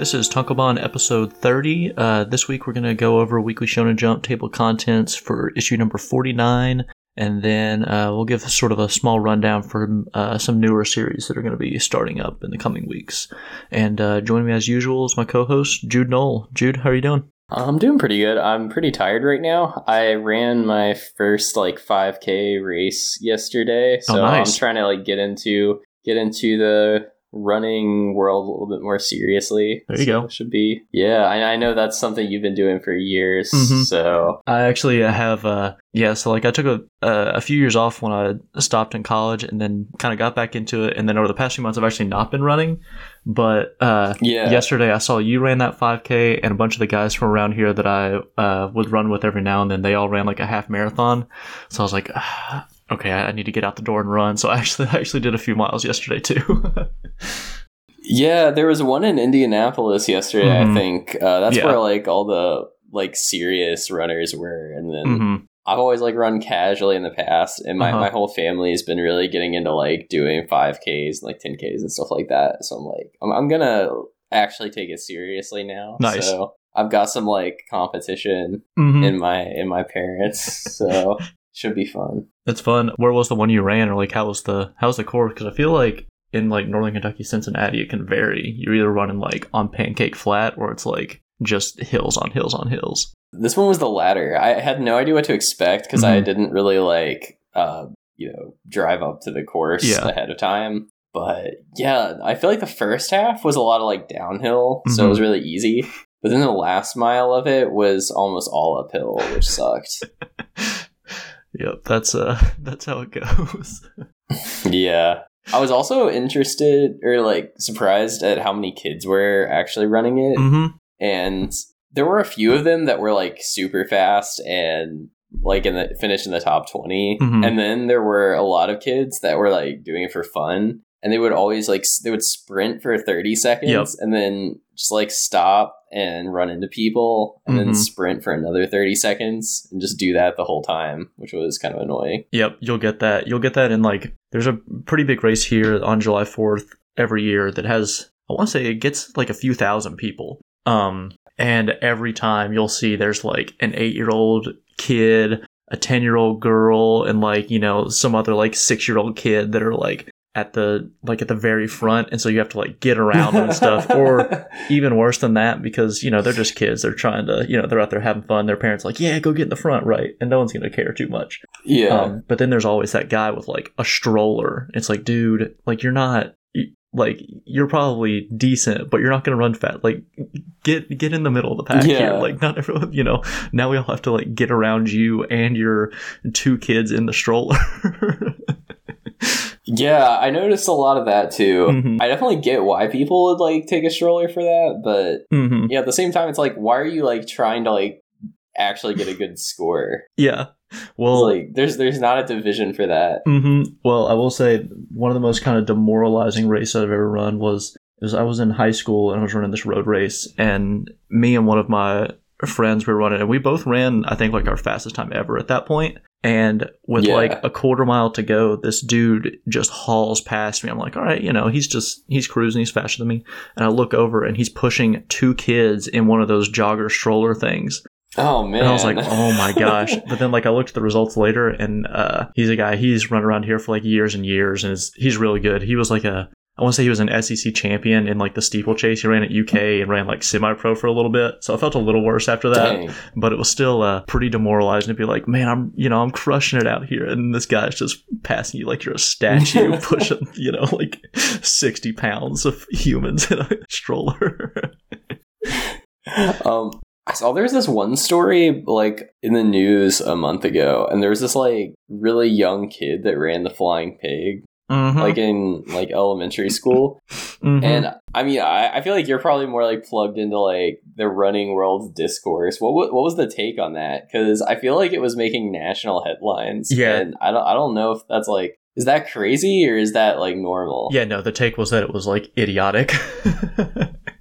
This is Tunkelbon episode 30. Uh, this week we're going to go over Weekly Shonen Jump table contents for issue number 49, and then uh, we'll give sort of a small rundown for uh, some newer series that are going to be starting up in the coming weeks. And uh, joining me as usual is my co-host Jude Knoll. Jude, how are you doing? I'm doing pretty good. I'm pretty tired right now. I ran my first like 5k race yesterday, Oh, so nice. I'm trying to like get into get into the running world a little bit more seriously. There you So go. Should be. Yeah, I, I know that's something you've been doing for years. Mhm. So I actually have, uh, yeah, so like I took a, uh, a few years off when I stopped in college and then kind of got back into it. And then over the past few months, I've actually not been running. But uh, yeah, yesterday I saw you ran that 5K and a bunch of the guys from around here that I uh, would run with every now and then, they all ran like a half marathon. So I was like, ah, okay, I need to get out the door and run. So I actually, I actually did a few miles yesterday too. yeah. There was one in Indianapolis yesterday. Mhm. I think uh, that's Yeah. where like all the like serious runners were, and then hmm I've always like run casually in the past, and my, Uh-huh. my whole family has been really getting into like doing 5Ks and like 10Ks and stuff like that. So I'm like, I'm, I'm gonna actually take it seriously now. Nice. So I've got some like competition hmm in my in my parents, so should be fun. It's fun. Where was the one you ran, or like how was the how was the course? Because I feel like in like Northern Kentucky, Cincinnati, it can vary. You're either running like on pancake flat, or it's like just hills on hills on hills. This one was the latter. I had no idea what to expect because I Mhm. didn't really like uh you know drive up to the course Yeah. ahead of time. But yeah, I feel like the first half was a lot of like downhill, so it was really easy. But then the last mile of it was almost all uphill, which sucked. Yep, that's uh that's how it goes. yeah. I was also interested or like surprised at how many kids were actually running it. mm-hmm. and there were a few of them that were like super fast and like in the finish in the top 20 Mhm. and then there were a lot of kids that were like doing it for fun and they would always like they would sprint for 30 seconds Yep. and then just like stop and run into people and Mhm. then sprint for another 30 seconds and just do that the whole time which was kind of annoying Yep, you'll get that. You'll get that in like there's a pretty big race here on July 4th every year that has I want to say it gets like a few thousand people. Um and every time you'll see there's like an 8-year-old kid, a 10-year-old girl and like, you know, some other like 6-year-old kid that are like at the like at the very front and so you have to like get around and stuff or even worse than that because you know they're just kids they're trying to you know they're out there having fun their parents like yeah go get in the front right and no one's going to care too much yeah um, but then there's always that guy with like a stroller. It's like, dude, like you're not like you're probably decent, but you're not gonna run fat. Like get get in the middle of the pack here. Like not everyone, you know. Now we all have to like get around you and your two kids in the stroller. yeah i noticed a lot of that too. Mhm. i definitely get why people would like take a stroller for that but hmm yeah at the same time it's like why are you like trying to like actually get a good score? Yeah. It's Well, like there's there's not a division for that. Hmm Well, I will say one of the most kind of demoralizing races I've ever run was, was I was in high school and I was running this road race, and me and one of my friends were running, and we both ran I think like our fastest time ever at that point. And with Yeah. like a quarter mile to go, this dude just hauls past me. I'm like, all right, you know, he's just he's cruising, he's faster than me. And I look over and he's pushing two kids in one of those jogger stroller things. oh man And I was like, oh my gosh. But then like I looked at the results later and uh he's a guy he's run around here for like years and years and is he's really good. He was like a I want to say he was an SEC champion in like the steeplechase. He ran at UK and ran like semi pro for a little bit. So I felt a little worse after that. Dang. But it was still uh, pretty demoralizing to be like, man, I'm you know, I'm crushing it out here and this guy's just passing you like you're a statue pushing, you know, like sixty pounds of humans in a stroller. um I saw there's this one story like in the news a month ago and there was this like really young kid that ran the flying pig Mhm. like in like elementary school Mhm. And I mean, I, I feel like you're probably more like plugged into like the running world's discourse. What wa- what was the take on that? Because I feel like it was making national headlines. Yeah. and I don't I don't know if that's like is that crazy or is that like normal? Yeah, no, the take was that it was like idiotic.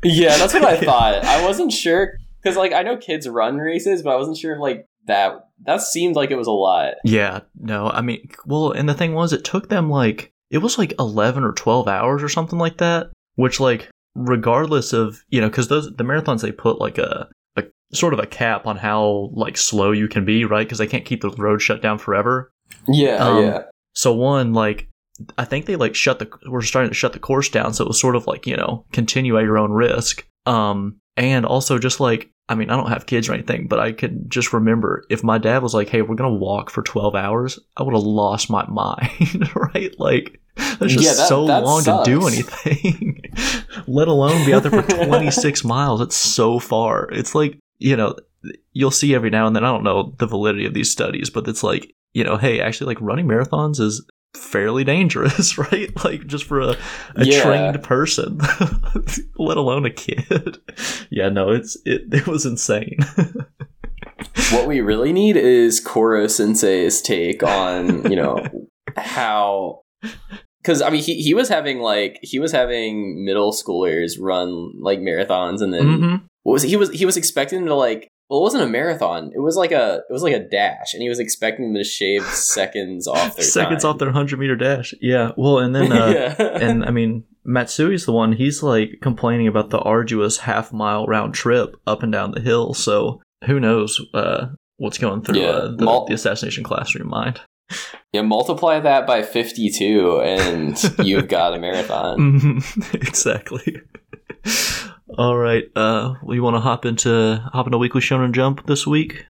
yeah, that's what I thought. I wasn't sure because like I know kids run races, but I wasn't sure if like that that seemed like it was a lot. Yeah, no, I mean, well, and the thing was, it took them like, it was like 11 or 12 hours or something like that, which, like, regardless of you know because those the marathons they put like a, a sort of a cap on how like slow you can be right? Because they can't keep the road shut down forever. Yeah, Um, yeah. so one like i think they like shut the we're starting to shut the course down so it was sort of like you know continue at your own risk. Um and also just like i mean i don't have kids or anything but i could just remember if my dad was like hey we're gonna walk for 12 hours i would have lost my mind right? Like that's just Yeah, that- so that long to do anything let alone be out there for 26 miles. It's so far. It's like you know you'll see every now and then i don't know the validity of these studies but it's like you know hey actually like running marathons is fairly dangerous right like just for a, a Yeah. trained person let alone a kid yeah no it's it, it was insane what we really need is Koro Sensei's take on, you know, how because I mean he, he was having like he was having middle schoolers run like marathons and then Mhm. what was it? he was he was expecting them to like well it wasn't a marathon it was like a it was like a dash and he was expecting them to shave seconds off their seconds time. off their 100 meter dash yeah well and then uh, yeah. and I mean, Matsui's the one. He's like complaining about the arduous half mile round trip up and down the hill. So who knows uh, what's going through Yeah, uh, the, mul- the assassination classroom mind? yeah multiply that by 52 and you've got a marathon Mhm. exactly. All right. Uh, we want to hop into hop into Weekly Shonen Jump this week.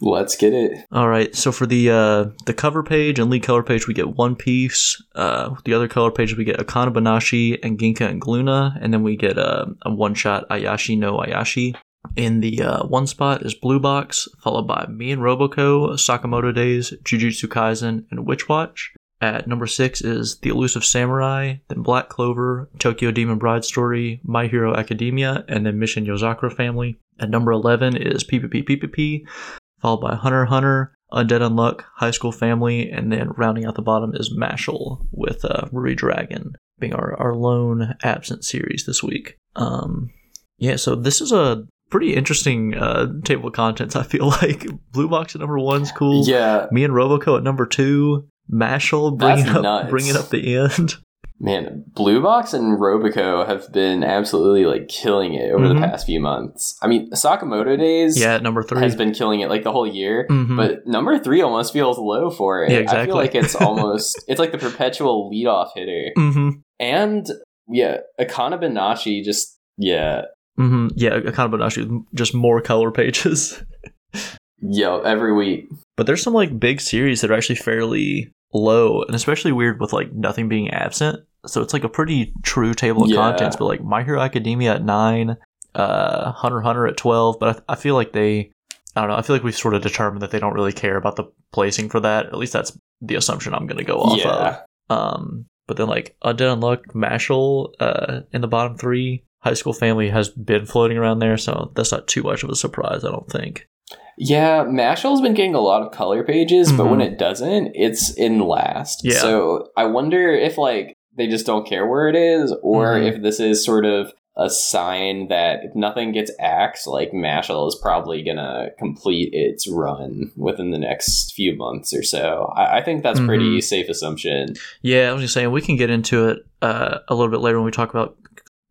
let's get it All right. So for the uh, the cover page and lead color page, we get One Piece. Uh, the other color page, we get Akane-banashi and Ginka and Gluna, and then we get uh, a one shot Ayashi no Ayashi. In the uh, one spot is Blue Box, followed by Me and Roboco, Sakamoto Days, Jujutsu Kaisen, and Witch Watch. At number six is The Elusive Samurai, then Black Clover, Tokyo Demon Bride Story, My Hero Academia, and then Mission Yozakura Family. At number 11 is PPP PPP, followed by Hunter Hunter, Undead Unluck, High School Family, and then rounding out the bottom is Mashle with uh, Dragon being our, our lone absent series this week. Um, yeah, so this is a pretty interesting uh, table of contents. I feel like Blue Box at number one's cool. yeah Me and Roboco at number two. Mashle bringing That's up nuts. bringing up the end. Man, Blue Box and Roboco have been absolutely like killing it over Mhm. the past few months. I mean, Sakamoto Days Yeah, number three. has been killing it like the whole year, Mhm. but number three almost feels low for it. Yeah, I feel like it's almost it's like the perpetual leadoff hitter. hmm And yeah, Akane-banashi just yeah, hmm Yeah, Akane-banashi, just more color pages. yo, every week. But there's some like big series that are actually fairly low, and especially weird with like nothing being absent. So it's like a pretty true table of Yeah. contents. But like My Hero Academia at nine, uh, Hunter Hunter at twelve. But I, I feel like they, I don't know. I feel like we've sort of determined that they don't really care about the placing for that. At least that's the assumption I'm going to go off yeah. of. Um, but then like Undead Unluck, Mashle, uh, in the bottom three. High School Family has been floating around there, so that's not too much of a surprise, I don't think. Yeah, Mashle's been getting a lot of color pages, but Mhm. when it doesn't, it's in last. Yeah. So I wonder if like they just don't care where it is, or Mhm. if this is sort of a sign that if nothing gets axed, like Mashle is probably gonna complete its run within the next few months or so. I, I think that's pretty Mhm. safe assumption. Yeah, I was just saying we can get into it uh, a little bit later when we talk about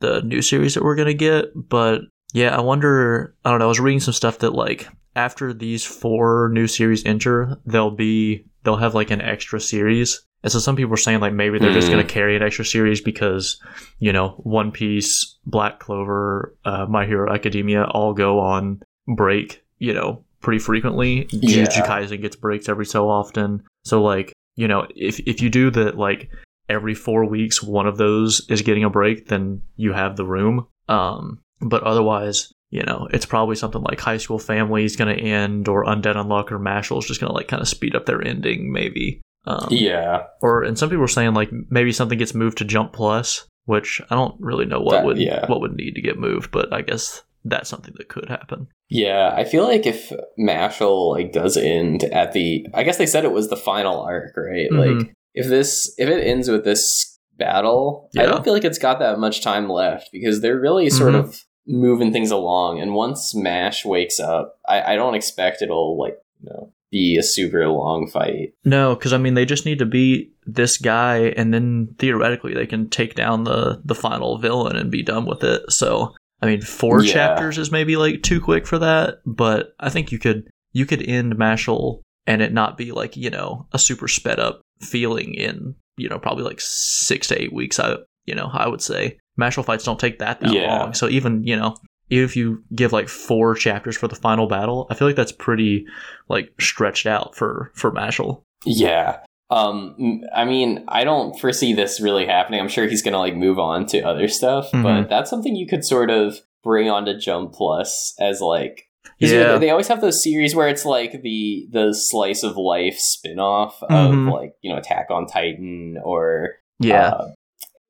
the new series that we're gonna get. But yeah, I wonder. I don't know. I was reading some stuff that like after these four new series enter, they'll be they'll have like an extra series. And so some people are saying like maybe they're just Hmm. gonna carry an extra series because you know One Piece, Black Clover, uh, My Hero Academia all go on break. You know, pretty frequently. Yeah. Jujutsu Kaisen gets breaks every so often. So like you know, if if you do that like every four weeks one of those is getting a break, then you have the room. Um, but otherwise, you know, it's probably something like High School Family is going to end, or Undead Unluck or Mashle is just going to like kind of speed up their ending, maybe. Um, Yeah, Or and some people are saying like maybe something gets moved to Jump Plus, which I don't really know what That- would yeah. what would need to get moved, but I guess that's something that could happen. yeah. I feel like if Mashle like does end at the, I guess they said it was the final arc, right? Mhm. Like if this, if it ends with this battle, I don't feel like it's got that much time left because they're really sort Mhm. of moving things along. And once Mash wakes up, I, I don't expect it'll like you know be a super long fight. No, because I mean they just need to beat this guy, and then theoretically they can take down the the final villain and be done with it. So I mean, four Yeah. chapters is maybe like too quick for that, but I think you could you could end Mashle and it not be like you know a super sped up feeling in you know probably like six to eight weeks. I you know I would say Mashle fights don't take that that Yeah. long. So even you know even if you give like four chapters for the final battle, I feel like that's pretty like stretched out for for Mashle. Yeah. Um, I mean, I don't foresee this really happening. I'm sure he's gonna like move on to other stuff, Mhm. but that's something you could sort of bring onto Jump Plus as like Yeah. they always have those series where it's like the the slice of life spin-off Mhm. of like you know Attack on Titan or Yeah. uh,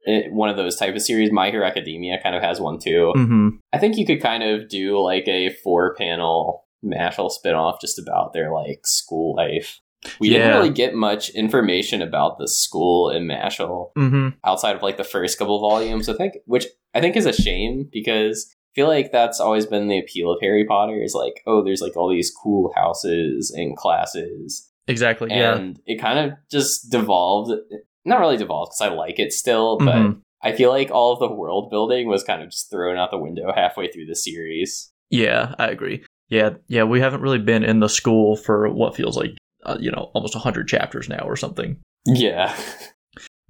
it, one of those type of series. My Hero Academia kind of has one too. hmm I think you could kind of do like a four panel Mashle spinoff just about their like school life. We Yeah. didn't really get much information about the school in Mashle hmm outside of like the first couple volumes, I think, which I think is a shame because I feel like that's always been the appeal of Harry Potter is like, oh, there's like all these cool houses and classes. Exactly. Yeah. And it kind of just devolved. Not really devolved because I like it still, but Mhm. I feel like all of the world building was kind of just thrown out the window halfway through the series. Yeah, I agree. Yeah, yeah, we haven't really been in the school for what feels like uh, you know almost hundred chapters now or something. Yeah.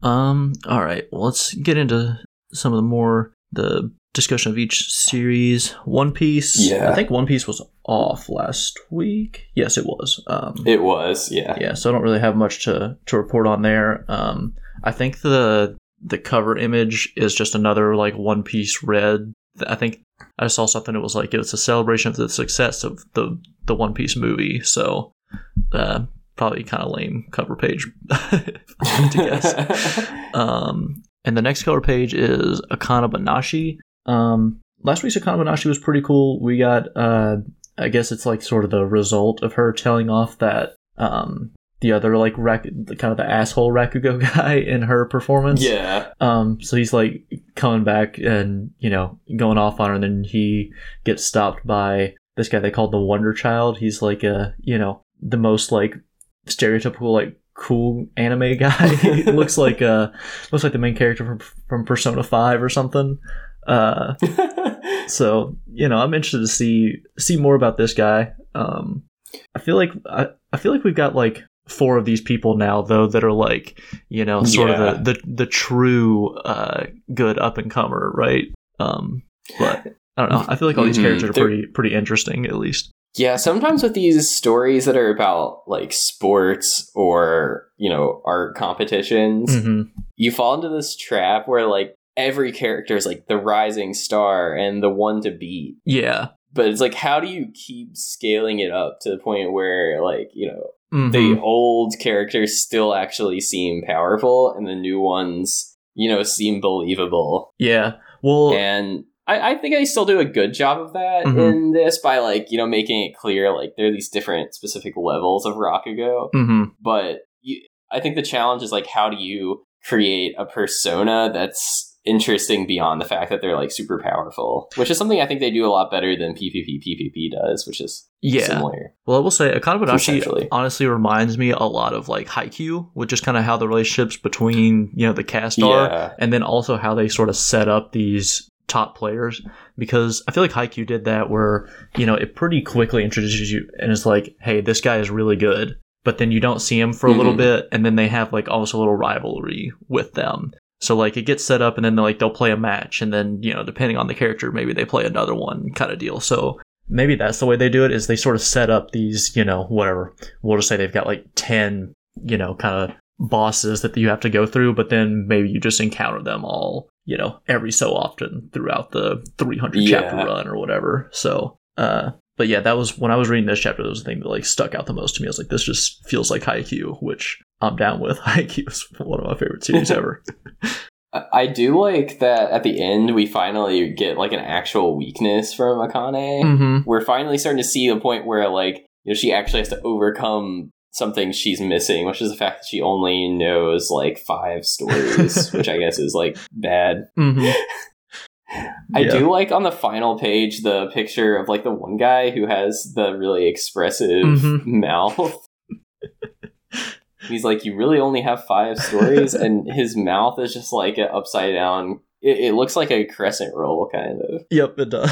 Um. All right. Well, let's get into some of the more the discussion of each series. One Piece. Yeah. I think One Piece was off last week. Yes, it was. Um. It was, yeah. yeah. So I don't really have much to to report on there. Um. I think the the cover image is just another like One Piece red. I think I saw something. It was like it's a celebration of the success of the the One Piece movie. So, uh, probably kind of lame cover page. if I had to guess. Um, and the next color page is Akane-banashi. Um, last week's Akane-banashi was pretty cool. We got, uh, I guess it's like sort of the result of her telling off that um, the other like kind of the asshole Rakugo guy in her performance. yeah. Um, so he's like coming back and you know going off on her, and then he gets stopped by this guy they called the Wonder Child. He's like a you know the most like stereotypical like cool anime guy. he looks like uh looks like the main character from from Persona Five or something. Uh, so you know I'm interested to see see more about this guy. Um, I feel like I, I feel like we've got like four of these people now though that are like you know sort Yeah. of the the, the true uh, good up and comer right um but i don't know i feel like all these Mhm. characters are They're- pretty pretty interesting at least Yeah, sometimes with these stories that are about like sports or, you know, art competitions, hmm you fall into this trap where like every character is like the rising star and the one to beat. yeah But it's like, how do you keep scaling it up to the point where like, you know, Mhm. the old characters still actually seem powerful and the new ones, you know, seem believable? yeah well and I, I think I still do a good job of that Mhm. in this by like you know making it clear like there are these different specific levels of Rakugo, mhm. but you, I think the challenge is like how do you create a persona that's interesting beyond the fact that they're like super powerful, which is something I think they do a lot better than PPP PPP does, which is yeah similar. well i will say Akane-banashi honestly reminds me a lot of like haikyuu which is kind of how the relationships between you know the cast are Yeah, and then also how they sort of set up these top players because I feel like Haikyuu did that where you know it pretty quickly introduces you and it's like hey this guy is really good but then you don't see him for a little Mhm. bit and then they have like almost a little rivalry with them. So like it gets set up and then like they'll play a match and then you know depending on the character maybe they play another one kind of deal. So maybe that's the way they do it is they sort of set up these you know whatever. We'll just say they've got like 10 you know kind of bosses that you have to go through but then maybe you just encounter them all you know every so often throughout the 300 chapter run or whatever. So uh but yeah that was when i was reading this chapter that was the thing that like stuck out the most to me. I was like this just feels like haikyuu which i'm down with. Haikyuu is one of my favorite series ever. I- I do like that at the end we finally get like an actual weakness from Akane. mm-hmm. we're finally starting to see the point where like you know she actually has to overcome something she's missing which is the fact that she only knows like five stories which i guess is like bad Mm-hmm. I Yeah. do like on the final page the picture of like the one guy who has the really expressive Mhm. mouth. He's like, you really only have five stories, and his mouth is just like an upside down. It, it looks like a crescent roll, kind of. Yep, it does.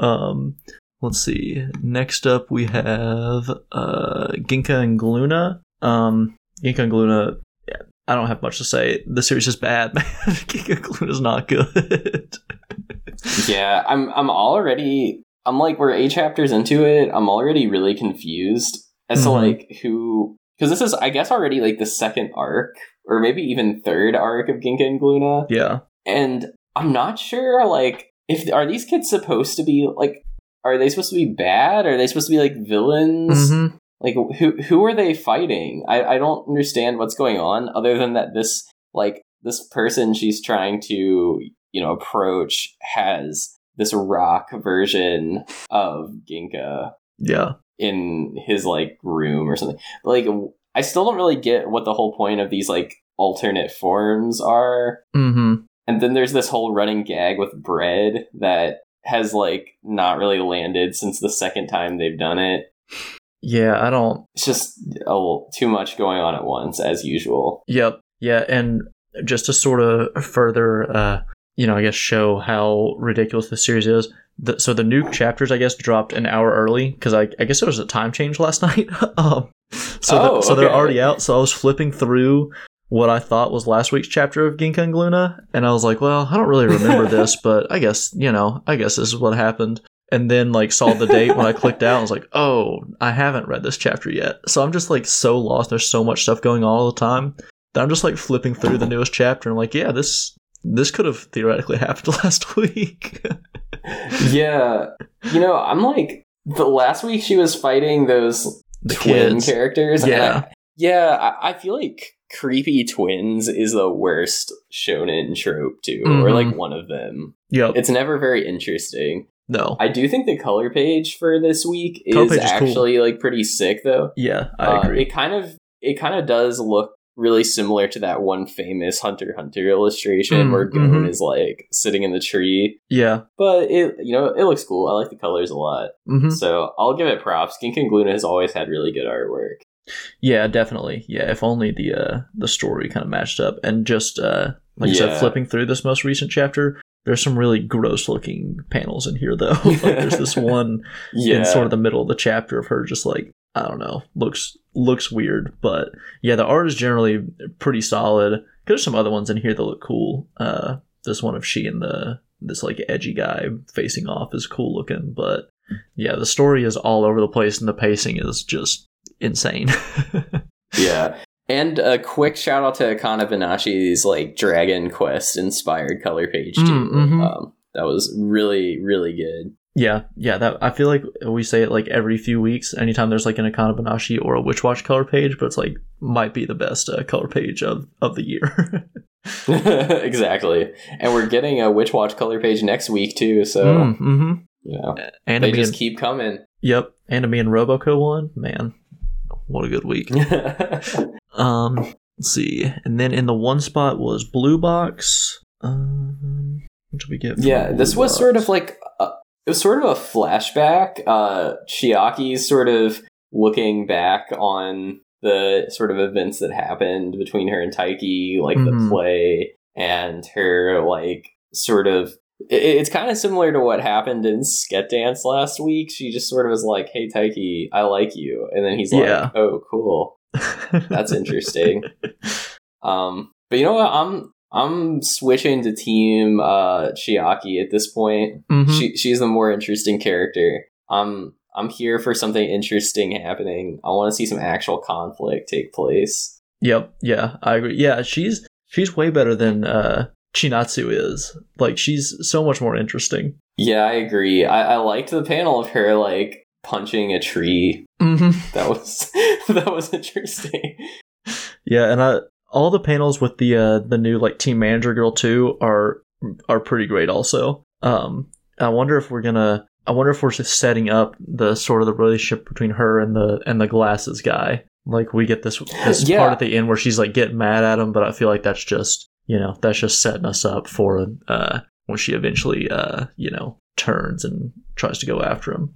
um, let's see. Next up, we have uh, Ginka and Gluna. Um, Ginka and Gluna. yeah, I don't have much to say. The series is bad, man. Ginka and Gluna is not good. yeah, I'm. I'm already. I'm like we're eight chapters into it. I'm already really confused as to Mhm. like who because this is I guess already like the second arc or maybe even third arc of Ginka and Gluna. yeah. and I'm not sure like if are these kids supposed to be like are they supposed to be bad? Are they supposed to be like villains? Mhm. Like who who are they fighting? I I don't understand what's going on other than that this like this person she's trying to you know approach has this rock version of Ginka Yeah. in his like room or something. But, like I still don't really get what the whole point of these like alternate forms are. Mm-hmm. And then there's this whole running gag with bread that has like not really landed since the second time they've done it. Yeah, I don't. It's just a little too much going on at once as usual. Yep. Yeah, and just to sort of further, uh, you know, I guess show how ridiculous the series is. The, so the new chapters, I guess, dropped an hour early because I, I guess there was a time change last night. um, so the- Oh, so they're already out. So I was flipping through what I thought was last week's chapter of Ginka and Gluna, and I was like, well, I don't really remember this, but I guess you know, I guess this is what happened. And then like saw the date when I clicked out, and was like, oh, I haven't read this chapter yet. So I'm just like so lost. There's so much stuff going on all the time that I'm just like flipping through the newest chapter and I'm like, yeah, this this could have theoretically happened last week. yeah. You know, I'm like the last week she was fighting those the twin kids. characters. and Yeah. I- yeah, I, I feel like creepy twins is the worst shonen trope too, or Mhm. like one of them. Yep. It's never very interesting. no. I do think the color page for this week is is cool. actually like pretty sick though. yeah, I Uh, agree. it kind of it kind of does look really similar to that one famous Hunter Hunter illustration Mm, where Gon mhm. is like sitting in the tree. yeah. But it you know, it looks cool. I like the colors a lot. hmm So I'll give it props. Gink and Gluna has always had really good artwork. Yeah, definitely. Yeah, if only the uh the story kind of matched up and just uh like I said, flipping through this most recent chapter, there's some really gross looking panels in here though. like there's this one Yeah. in sort of the middle of the chapter of her just like I don't know, looks looks weird, but yeah, the art is generally pretty solid. There's some other ones in here that look cool. Uh, this one of she and the this like edgy guy facing off is cool looking, but yeah, the story is all over the place and the pacing is just insane. yeah. And a quick shout out to Akane-banashi's like Dragon Quest inspired color page too. Mm, mhm. Um, that was really really good. Yeah, yeah. That I feel like we say it like every few weeks. Anytime there's like an Akane-banashi or a Witch Watch color page, but it's like might be the best uh, color page of of the year. exactly. And we're getting a Witch Watch color page next week too. So mm, hmm you know And they just and, keep coming. yep, and me and Roboco one. Man, what a good week. Um, let's see. And then in the one spot was Blue Box. Um, what did we get? yeah, this was Box? sort of like a, it was sort of a flashback. Uh, Chiaki's sort of looking back on the sort of events that happened between her and Taiki, like Mhm. the play and her like sort of. It- It's kind of similar to what happened in Sket Dance last week. She just sort of was like, "Hey, Taiki, I like you," and then he's like, Yeah. "Oh, cool." That's interesting. Um, but you know what? I'm I'm switching to team uh Chiaki at this point. Mhm. She she's the more interesting character. I'm I'm here for something interesting happening. I want to see some actual conflict take place. Yep. Yeah, I agree. Yeah, she's she's way better than uh Chinatsu is. Like she's so much more interesting. Yeah, I agree. I, I liked the panel of her like punching a tree. Mm-hmm. That was that was interesting. Yeah, and I all the panels with the uh the new like team manager girl too are are pretty great also. Um I wonder if we're gonna I wonder if we're just setting up the sort of the relationship between her and the and the glasses guy. Like we get this this Yeah. part at the end where she's like getting mad at him, but I feel like that's just you know that's just setting us up for uh, when she eventually uh, you know turns and tries to go after him.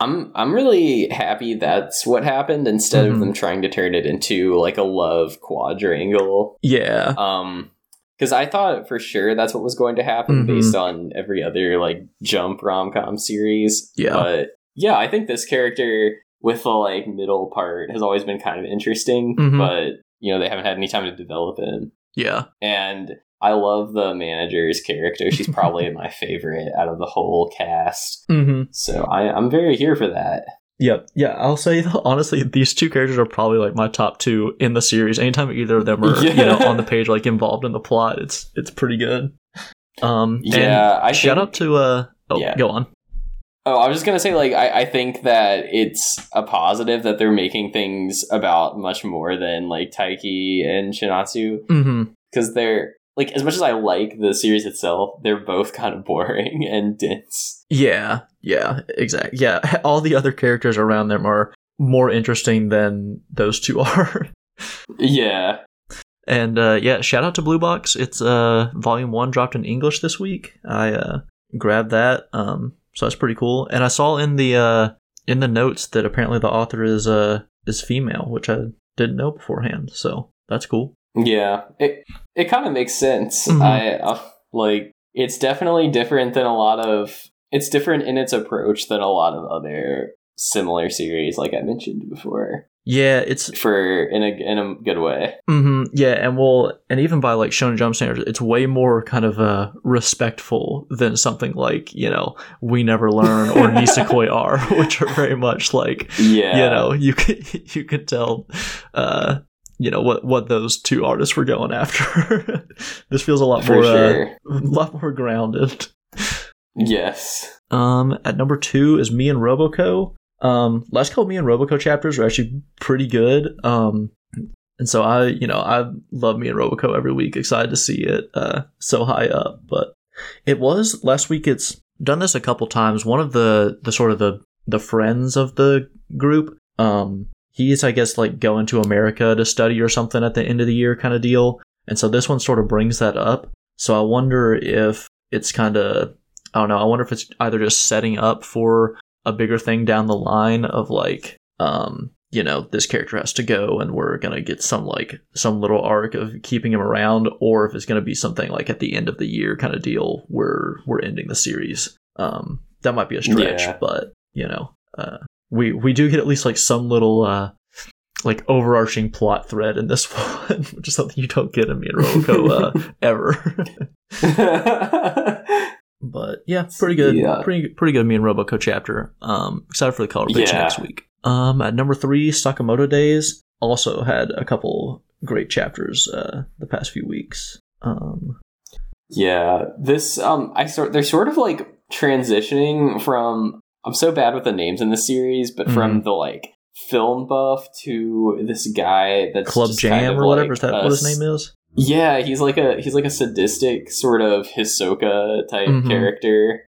I'm I'm really happy that's what happened instead Mhm. of them trying to turn it into like a love quadrangle. Yeah, Um because I thought for sure that's what was going to happen Mhm. based on every other like jump rom com series. Yeah. But yeah, I think this character with the like middle part has always been kind of interesting, Mhm. but you know, they haven't had any time to develop it. Yeah, And I love the manager's character. She's probably my favorite out of the whole cast. mm-hmm. So I, I'm very here for that. Yep. Yeah, I'll say honestly, these two characters are probably like my top two in the series. Anytime either of them are, you know, on the page, like involved in the plot, it's it's pretty good. Um, and Yeah, I shout think- out to uh, oh, Yeah. go on. Oh, I was just gonna say, like, I, I think that it's a positive that they're making things about much more than like Taiki and Chinatsu Mm-hmm. because they're like as much as I like the series itself, they're both kind of boring and dense. Yeah, yeah, exactly. Yeah, all the other characters around them are more interesting than those two are. Yeah, and uh, yeah, shout out to Blue Box. It's uh, volume one dropped in English this week. I uh, grabbed that, um, so that's pretty cool. And I saw in the uh, in the notes that apparently the author is uh is female, which I didn't know beforehand. So that's cool. yeah. It it kind of makes sense. Mhm. I uh, like it's definitely different than a lot of. It's different in its approach than a lot of other similar series, like I mentioned before. Yeah, it's For in a in a good way. hmm yeah, and well, and even by like Shonen Jump standards, it's way more kind of uh respectful than something like you know We Never Learn or Nisekoi are, which are very much like Yeah, you know you could you could tell uh you know what what those two artists were going after. this feels a lot for more uh, a lot more grounded. Yes. Um, at number two is me and Roboco. Um, last couple me and Roboco chapters are actually pretty good. Um, and so I, you know, I love me and Roboco every week. Excited to see it uh, so high up. But it was last week. It's done this a couple times. One of the the sort of the the friends of the group. Um, he's I guess like going to America to study or something at the end of the year kind of deal. And so this one sort of brings that up. So I wonder if it's kind of I don't know. I wonder if it's either just setting up for a bigger thing down the line of like, um, you know, this character has to go and we're gonna get some like some little arc of keeping him around, or if it's gonna be something like at the end of the year kind of deal where we're ending the series. Um, that might be a stretch, Yeah. but you know, uh, we we do get at least like some little uh like overarching plot thread in this one, which is something you don't get in me and uh, ever. But yeah, pretty good. Yeah. Pretty pretty good. Me and Roboco chapter. Um, excited for the color page Yeah. next week. Um, at number three, Sakamoto Days also had a couple great chapters uh, the past few weeks. Um, yeah. This um I sort they're sort of like transitioning from I'm so bad with the names in the series, but Mm-hmm. from the like film buff to this guy that's Club Jam kind of or whatever like is that what his name is? Yeah, he's like a he's like a sadistic sort of Hisoka type Mhm. character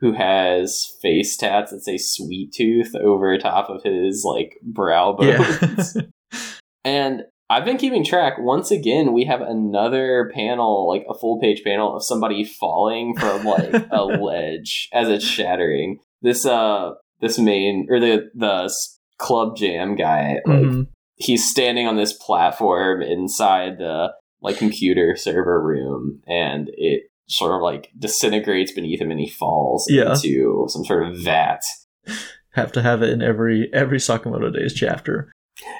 who has face tats that say sweet tooth over top of his like brow bones. Yeah. And I've been keeping track. Once again, we have another panel, like a full page panel of somebody falling from like a ledge as it's shattering. This uh this main or the the club jam guy, like Mhm. he's standing on this platform inside the like computer server room and it sort of like disintegrates beneath him and he falls Yeah. into some sort of vat. Have to have it in every every Sakamoto Days chapter.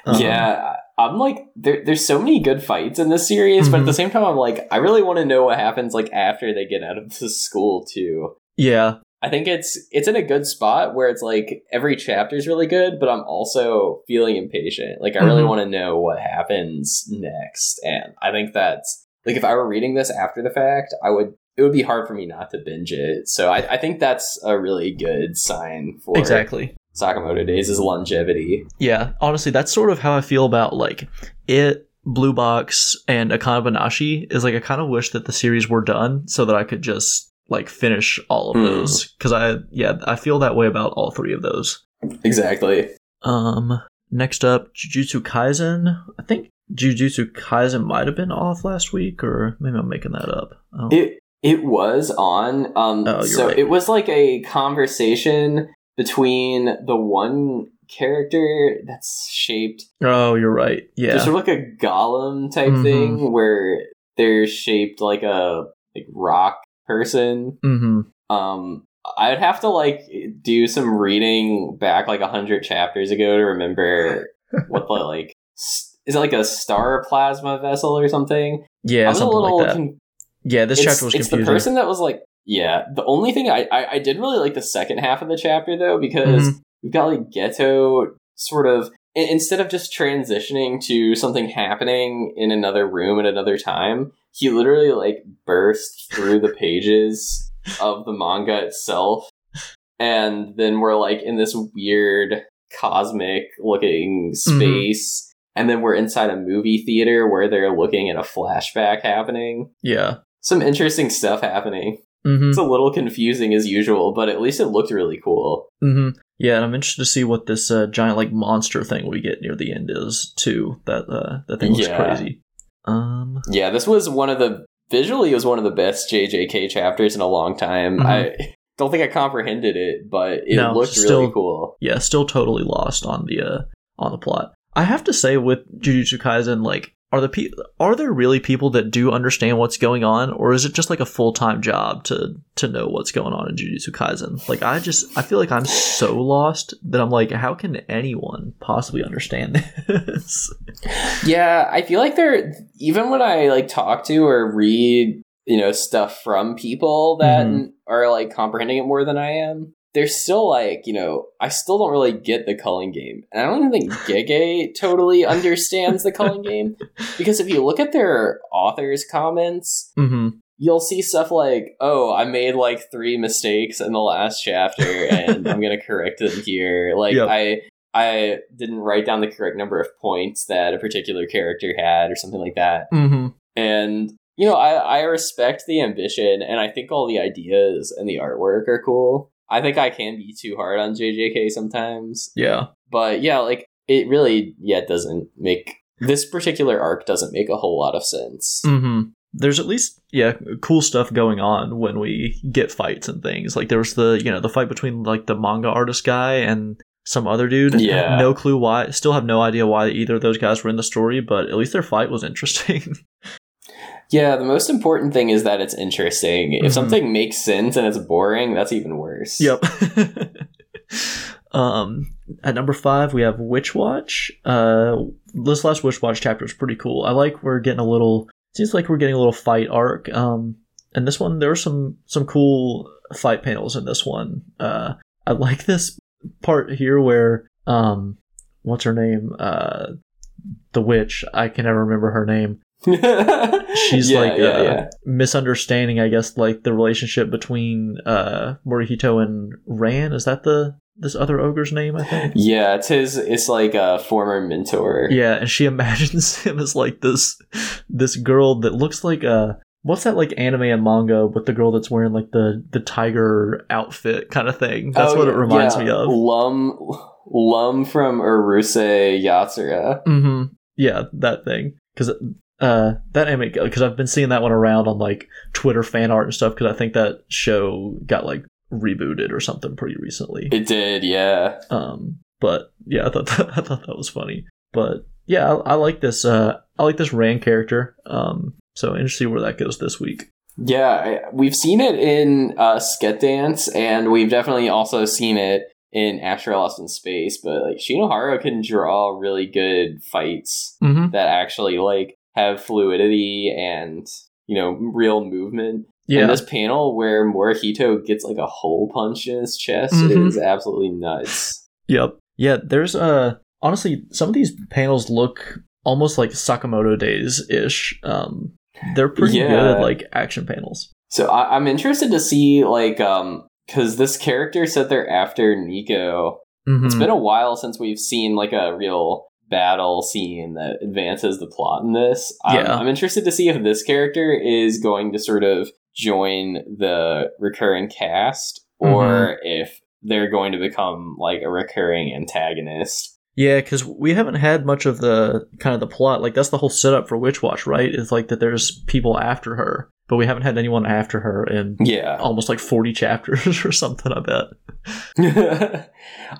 Um, yeah, I'm like there, there's so many good fights in this series, but at the Mhm. same time I'm like I really want to know what happens like after they get out of the school too. yeah, I think it's it's in a good spot where it's like every chapter is really good, but I'm also feeling impatient. Like I really Mhm. want to know what happens next, and I think that's like if I were reading this after the fact, I would it would be hard for me not to binge it. So I, I think that's a really good sign for exactly. Sakamoto Days' is longevity. Yeah, honestly, that's sort of how I feel about like it, Blue Box, and Akane-banashi. Is like I kind of wish that the series were done so that I could just like finish all of Hmm. those because I yeah I feel that way about all three of those. Exactly. Um, next up, Jujutsu Kaisen. I think Jujutsu Kaisen might have been off last week, or maybe I'm making that up. It it was on. Um, Oh, you're so right. it was like a conversation between the one character that's shaped oh, you're right. Yeah. just sort of like a golem type Mhm. thing, where they're shaped like a like rock person. mm-hmm. Um, I'd have to like do some reading back like a hundred chapters ago to remember what the like. s- Is it like a star plasma vessel or something? Yeah, I was a something little like that. con- yeah, this it's, chapter was it's the person that was like yeah the only thing I, I i did really like the second half of the chapter though because Mhm. we've got like ghetto sort of instead of just transitioning to something happening in another room at another time he literally like burst through the pages of the manga itself and then we're like in this weird cosmic looking Mm-hmm. space and then we're inside a movie theater where they're looking at a flashback happening yeah. some interesting stuff happening. Mm-hmm. It's a little confusing as usual, but at least it looked really cool. Mm-hmm. Yeah, and I'm interested to see what this uh, giant like monster thing we get near the end is too. That uh, that thing looks Yeah. crazy. Um. Yeah, this was one of the visually it was one of the best JJK chapters in a long time. Mhm. I don't think I comprehended it, but it No, looked still- really cool. Yeah, still totally lost on the uh on the plot. I have to say with Jujutsu Kaisen, like, are the pe- are there really people that do understand what's going on, or is it just like a full time job to to know what's going on in Jujutsu Kaisen? Like, I just I feel like I'm so lost that I'm like, how can anyone possibly understand this? Yeah, I feel like there even when I like talk to or read, you know, stuff from people that Mhm. are like comprehending it more than I am, they're still like, you know, I still don't really get the culling game. And I don't even think Gege totally understands the culling game. Because if you look at their authors' comments, mm-hmm. you'll see stuff like, oh, I made like three mistakes in the last chapter and I'm gonna correct them here. Like Yep. I I didn't write down the correct number of points that a particular character had or something like that. Mm-hmm. And you know, I, I respect the ambition and I think all the ideas and the artwork are cool. I think I can be too hard on JJK sometimes. Yeah. But yeah, like it really yeah doesn't make this particular arc doesn't make a whole lot of sense. Mm-hmm. There's at least yeah cool stuff going on when we get fights and things. Like there was the you know the fight between like the manga artist guy and some other dude. Yeah. No clue why. Still have no idea why either of those guys were in the story, but at least their fight was interesting. Yeah, the most important thing is that it's interesting. Mhm. If something makes sense and it's boring, that's even worse. yep. um. At number five, we have Witch Watch. Uh, this last Witch Watch chapter is pretty cool. I like we're getting a little. Seems like we're getting a little fight arc. Um, and this one there were some some cool fight panels in this one. Uh, I like this part here where um, what's her name? Uh, the witch. I can never remember her name. She's Yeah, like yeah, uh, yeah. misunderstanding, I guess, like the relationship between uh Morihito and Ran. Is that the this other ogre's name? I think. Yeah, it's his. It's like a former mentor. Yeah, and she imagines him as like this this girl that looks like a what's that like anime and manga with the girl that's wearing like the the tiger outfit kind of thing. That's Oh, what it reminds me of. Lum, Lum from Urusei Yatsura. Mm-hmm. Yeah, that thing. Because uh, that anime, because I've been seeing that one around on like Twitter fan art and stuff. Because I think that show got like rebooted or something pretty recently. It did, yeah. Um, but yeah, I thought that, I thought that was funny. But yeah, I, I like this. Uh, I like this Rand character. Um, so interesting where that goes this week. Yeah, I, we've seen it in uh, Sket Dance, and we've definitely also seen it in Astra Lost in Space. But like Shinohara can draw really good fights Mm-hmm. that actually like have fluidity and you know real movement. Yeah. And this panel where Morihito gets like a hole punch in his chest Mhm. is absolutely nuts. Yep. Yeah, there's uh honestly some of these panels look almost like Sakamoto days ish. Um they're pretty Yeah. good like action panels. So I, I'm interested to see like um because this character said they're after Nico. Mhm. It's been a while since we've seen like a real battle scene that advances the plot in this. Um, Yeah. I'm interested to see if this character is going to sort of join the recurring cast or Mm-hmm. if they're going to become like a recurring antagonist. Yeah, because we haven't had much of the kind of the plot. Like that's the whole setup for Witch Watch, right? It's like that there's people after her, but we haven't had anyone after her in Yeah. almost like forty chapters or something. I bet.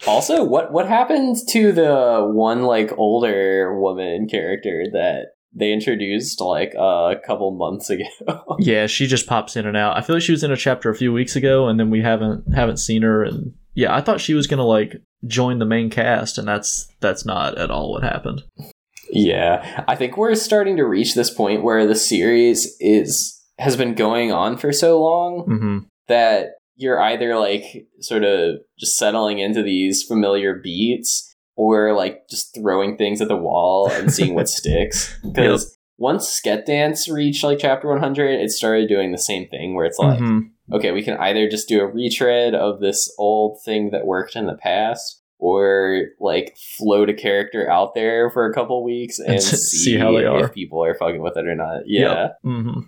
also, what what happened to the one like older woman character that they introduced like a couple months ago? Yeah, she just pops in and out. I feel like she was in a chapter a few weeks ago, and then we haven't haven't seen her. And yeah, I thought she was gonna like join the main cast, and that's that's not at all what happened. yeah, I think we're starting to reach this point where the series is has been going on for so long hmm that you're either like sort of just settling into these familiar beats or like just throwing things at the wall and seeing what sticks. Because once Sket Dance reached like chapter 100 it started doing the same thing where it's like Mhm. okay we can either just do a retread of this old thing that worked in the past or like float a character out there for a couple weeks and And see, see how they are. if people are fucking with it or not. Yeah. Hmm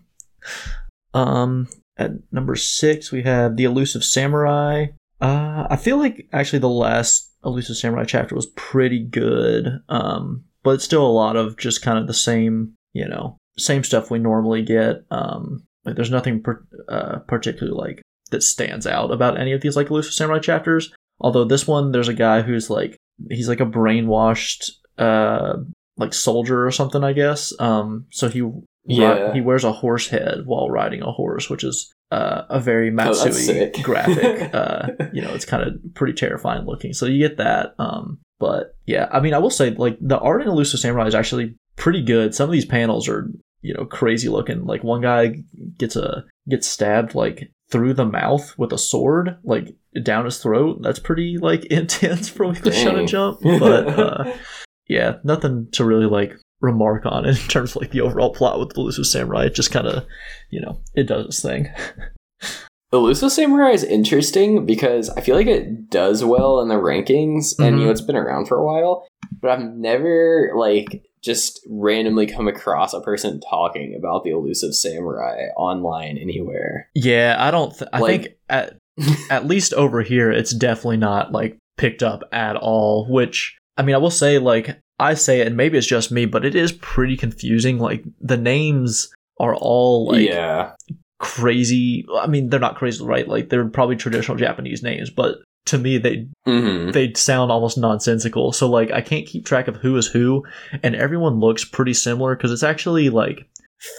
Um, at number six, we have the elusive samurai. Uh, I feel like actually the last elusive samurai chapter was pretty good. Um, but it's still a lot of just kind of the same, you know, same stuff we normally get. Um, like there's nothing per- uh, particularly like that stands out about any of these like elusive samurai chapters. Although this one, there's a guy who's like he's like a brainwashed uh like soldier or something, I guess. Um, so he Yeah. he wears a horse head while riding a horse, which is uh, a very Oh, Matsui sick. graphic. uh, you know, it's kind of pretty terrifying looking. So you get that. Um, but yeah, I mean, I will say like the art in Elusive Samurai is actually pretty good. Some of these panels are you know crazy looking. Like one guy gets a gets stabbed like through the mouth with a sword, like down his throat. That's pretty like intense for Dang. Shonen Jump. But uh, yeah, nothing to really like remark on in terms of like the overall plot with the Elusive Samurai. It just kind of, you know, it does its thing. Elusive Samurai is interesting because I feel like it does well in the rankings, and Mhm. you know it's been around for a while. But I've never like just randomly come across a person talking about the Elusive Samurai online anywhere. Yeah, I don't. Th- I Like- think at at least over here, it's definitely not like picked up at all. Which I mean, I will say like I say it, and maybe it's just me, but it is pretty confusing. Like the names are all like yeah, crazy. I mean, they're not crazy, right? Like they're probably traditional Japanese names, but to me, they hmm they sound almost nonsensical. So like I can't keep track of who is who, and everyone looks pretty similar because it's actually like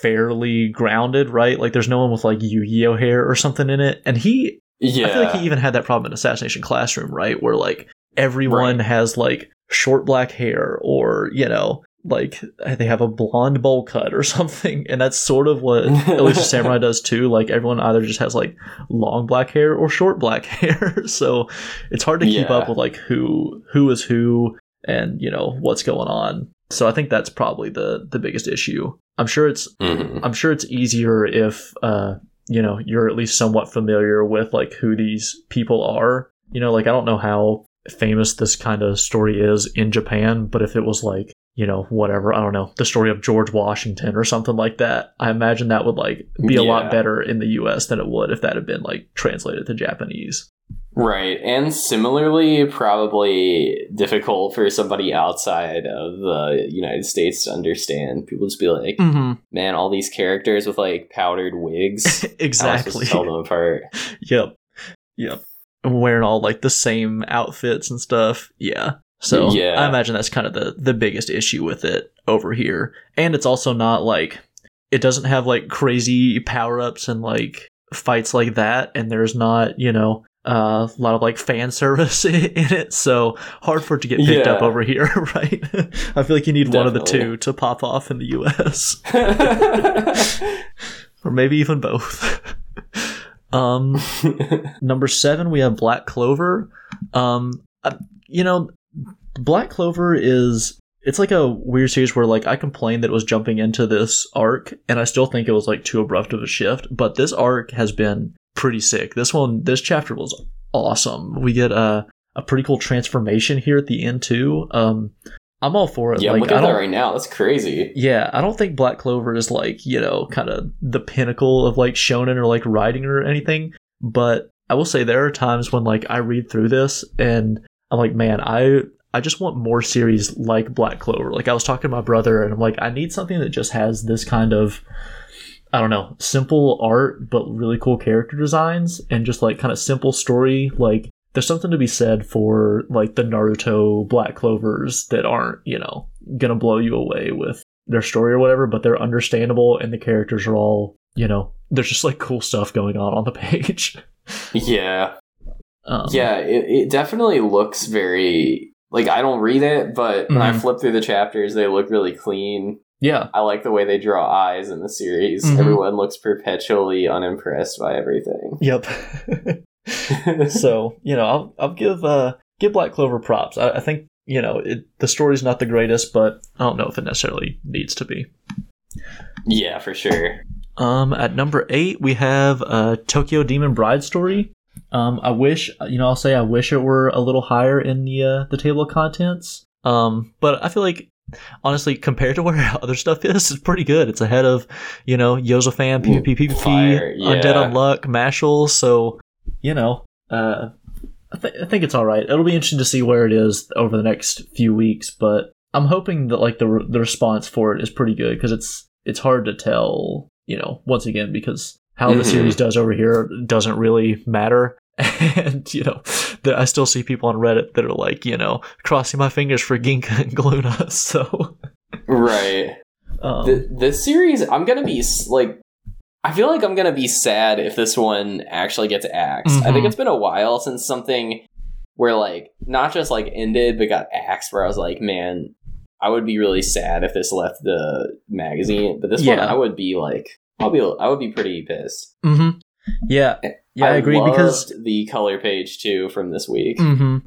fairly grounded, right? Like there's no one with like Yu-Gi-Oh hair or something in it, and he yeah. I feel like he even had that problem in Assassination Classroom, right? Where like everyone Right. has like short black hair or you know like they have a blonde bowl cut or something and that's sort of what Elusive Samurai does too like everyone either just has like long black hair or short black hair so it's hard to keep Yeah. up with like who who is who and you know what's going on so I think that's probably the the biggest issue I'm sure it's Mhm. I'm sure it's easier if uh you know you're at least somewhat familiar with like who these people are. You know, like I don't know how famous this kind of story is in Japan, but if it was like you know whatever I don't know the story of George Washington or something like that, I imagine that would like be a Yeah. lot better in the U.S. than it would if that had been like translated to Japanese. Right, and similarly, probably difficult for somebody outside of the United States to understand. People just be like, Mm-hmm. "Man, all these characters with like powdered wigs." How am I supposed exactly. tell them apart. Yep. Yep. Wearing all like the same outfits and stuff. Yeah. So Yeah. I imagine that's kind of the the biggest issue with it over here. And it's also not like it doesn't have like crazy power ups and like fights like that. And there's not, you know, uh, a lot of like fan service in it. So hard for it to get picked up over here, right? I feel like you need one of the two to pop off in the US. or maybe even both. Um Number seven, we have Black Clover. Um, uh, you know, Black Clover is it's like a weird series where like I complained that it was jumping into this arc, and I still think it was like too abrupt of a shift. But this arc has been pretty sick. This one, this chapter was awesome. We get a a pretty cool transformation here at the end too. Um, I'm all for it. yeah, like, look I at that right now. That's crazy. yeah, I don't think Black Clover is like, you know, kind of the pinnacle of like shonen or like writing or anything. But I will say there are times when like I read through this and I'm like, man, I I just want more series like Black Clover. Like I was talking to my brother, and I'm like, I need something that just has this kind of, I don't know, simple art but really cool character designs, and just like kind of simple story. Like there's something to be said for like the Naruto Black Clovers that aren't, you know, gonna blow you away with their story or whatever, but they're understandable and the characters are all, you know, there's just like cool stuff going on on the page. Yeah. Um, Yeah, it, it definitely looks very like I don't read it, but when I Mhm. flip through the chapters, they look really clean. yeah, I like the way they draw eyes in the series. Mhm. Everyone looks perpetually unimpressed by everything. yep. so you know, I'll I'll give uh give Black Clover props. I, I think you know it, the story's not the greatest, but I don't know if it necessarily needs to be. yeah, for sure. Um, at number eight, we have uh, Tokyo Demon Bride story. Um, I wish, you know, I'll say I wish it were a little higher in the uh, the table of contents. Um, but I feel like, honestly, compared to where other stuff is, it's pretty good. It's ahead of, you know, Yozafan, PvP, PvP, Fire, Undead. Unluck, Mashle. So, you know, uh, I, th- I think it's all right. It'll be interesting to see where it is over the next few weeks, but I'm hoping that like the re- the response for it is pretty good because it's it's hard to tell, you know, once again because how the Mhm. series does over here doesn't really matter. And you know, there, I still see people on Reddit that are like, you know, crossing my fingers for Ginka and Gluna. So, Right. um, Th this series, I'm gonna be like, I feel like I'm gonna be sad if this one actually gets axed. I think Mhm. it's been a while since something where like not just like ended but got axed. Where I was like, man, I would be really sad if this left the magazine. But this one, Yeah. I would be like, I'll be, I would be pretty pissed. Mm-hmm. yeah, yeah, I, agree because the color page too from this week. Mm-hmm.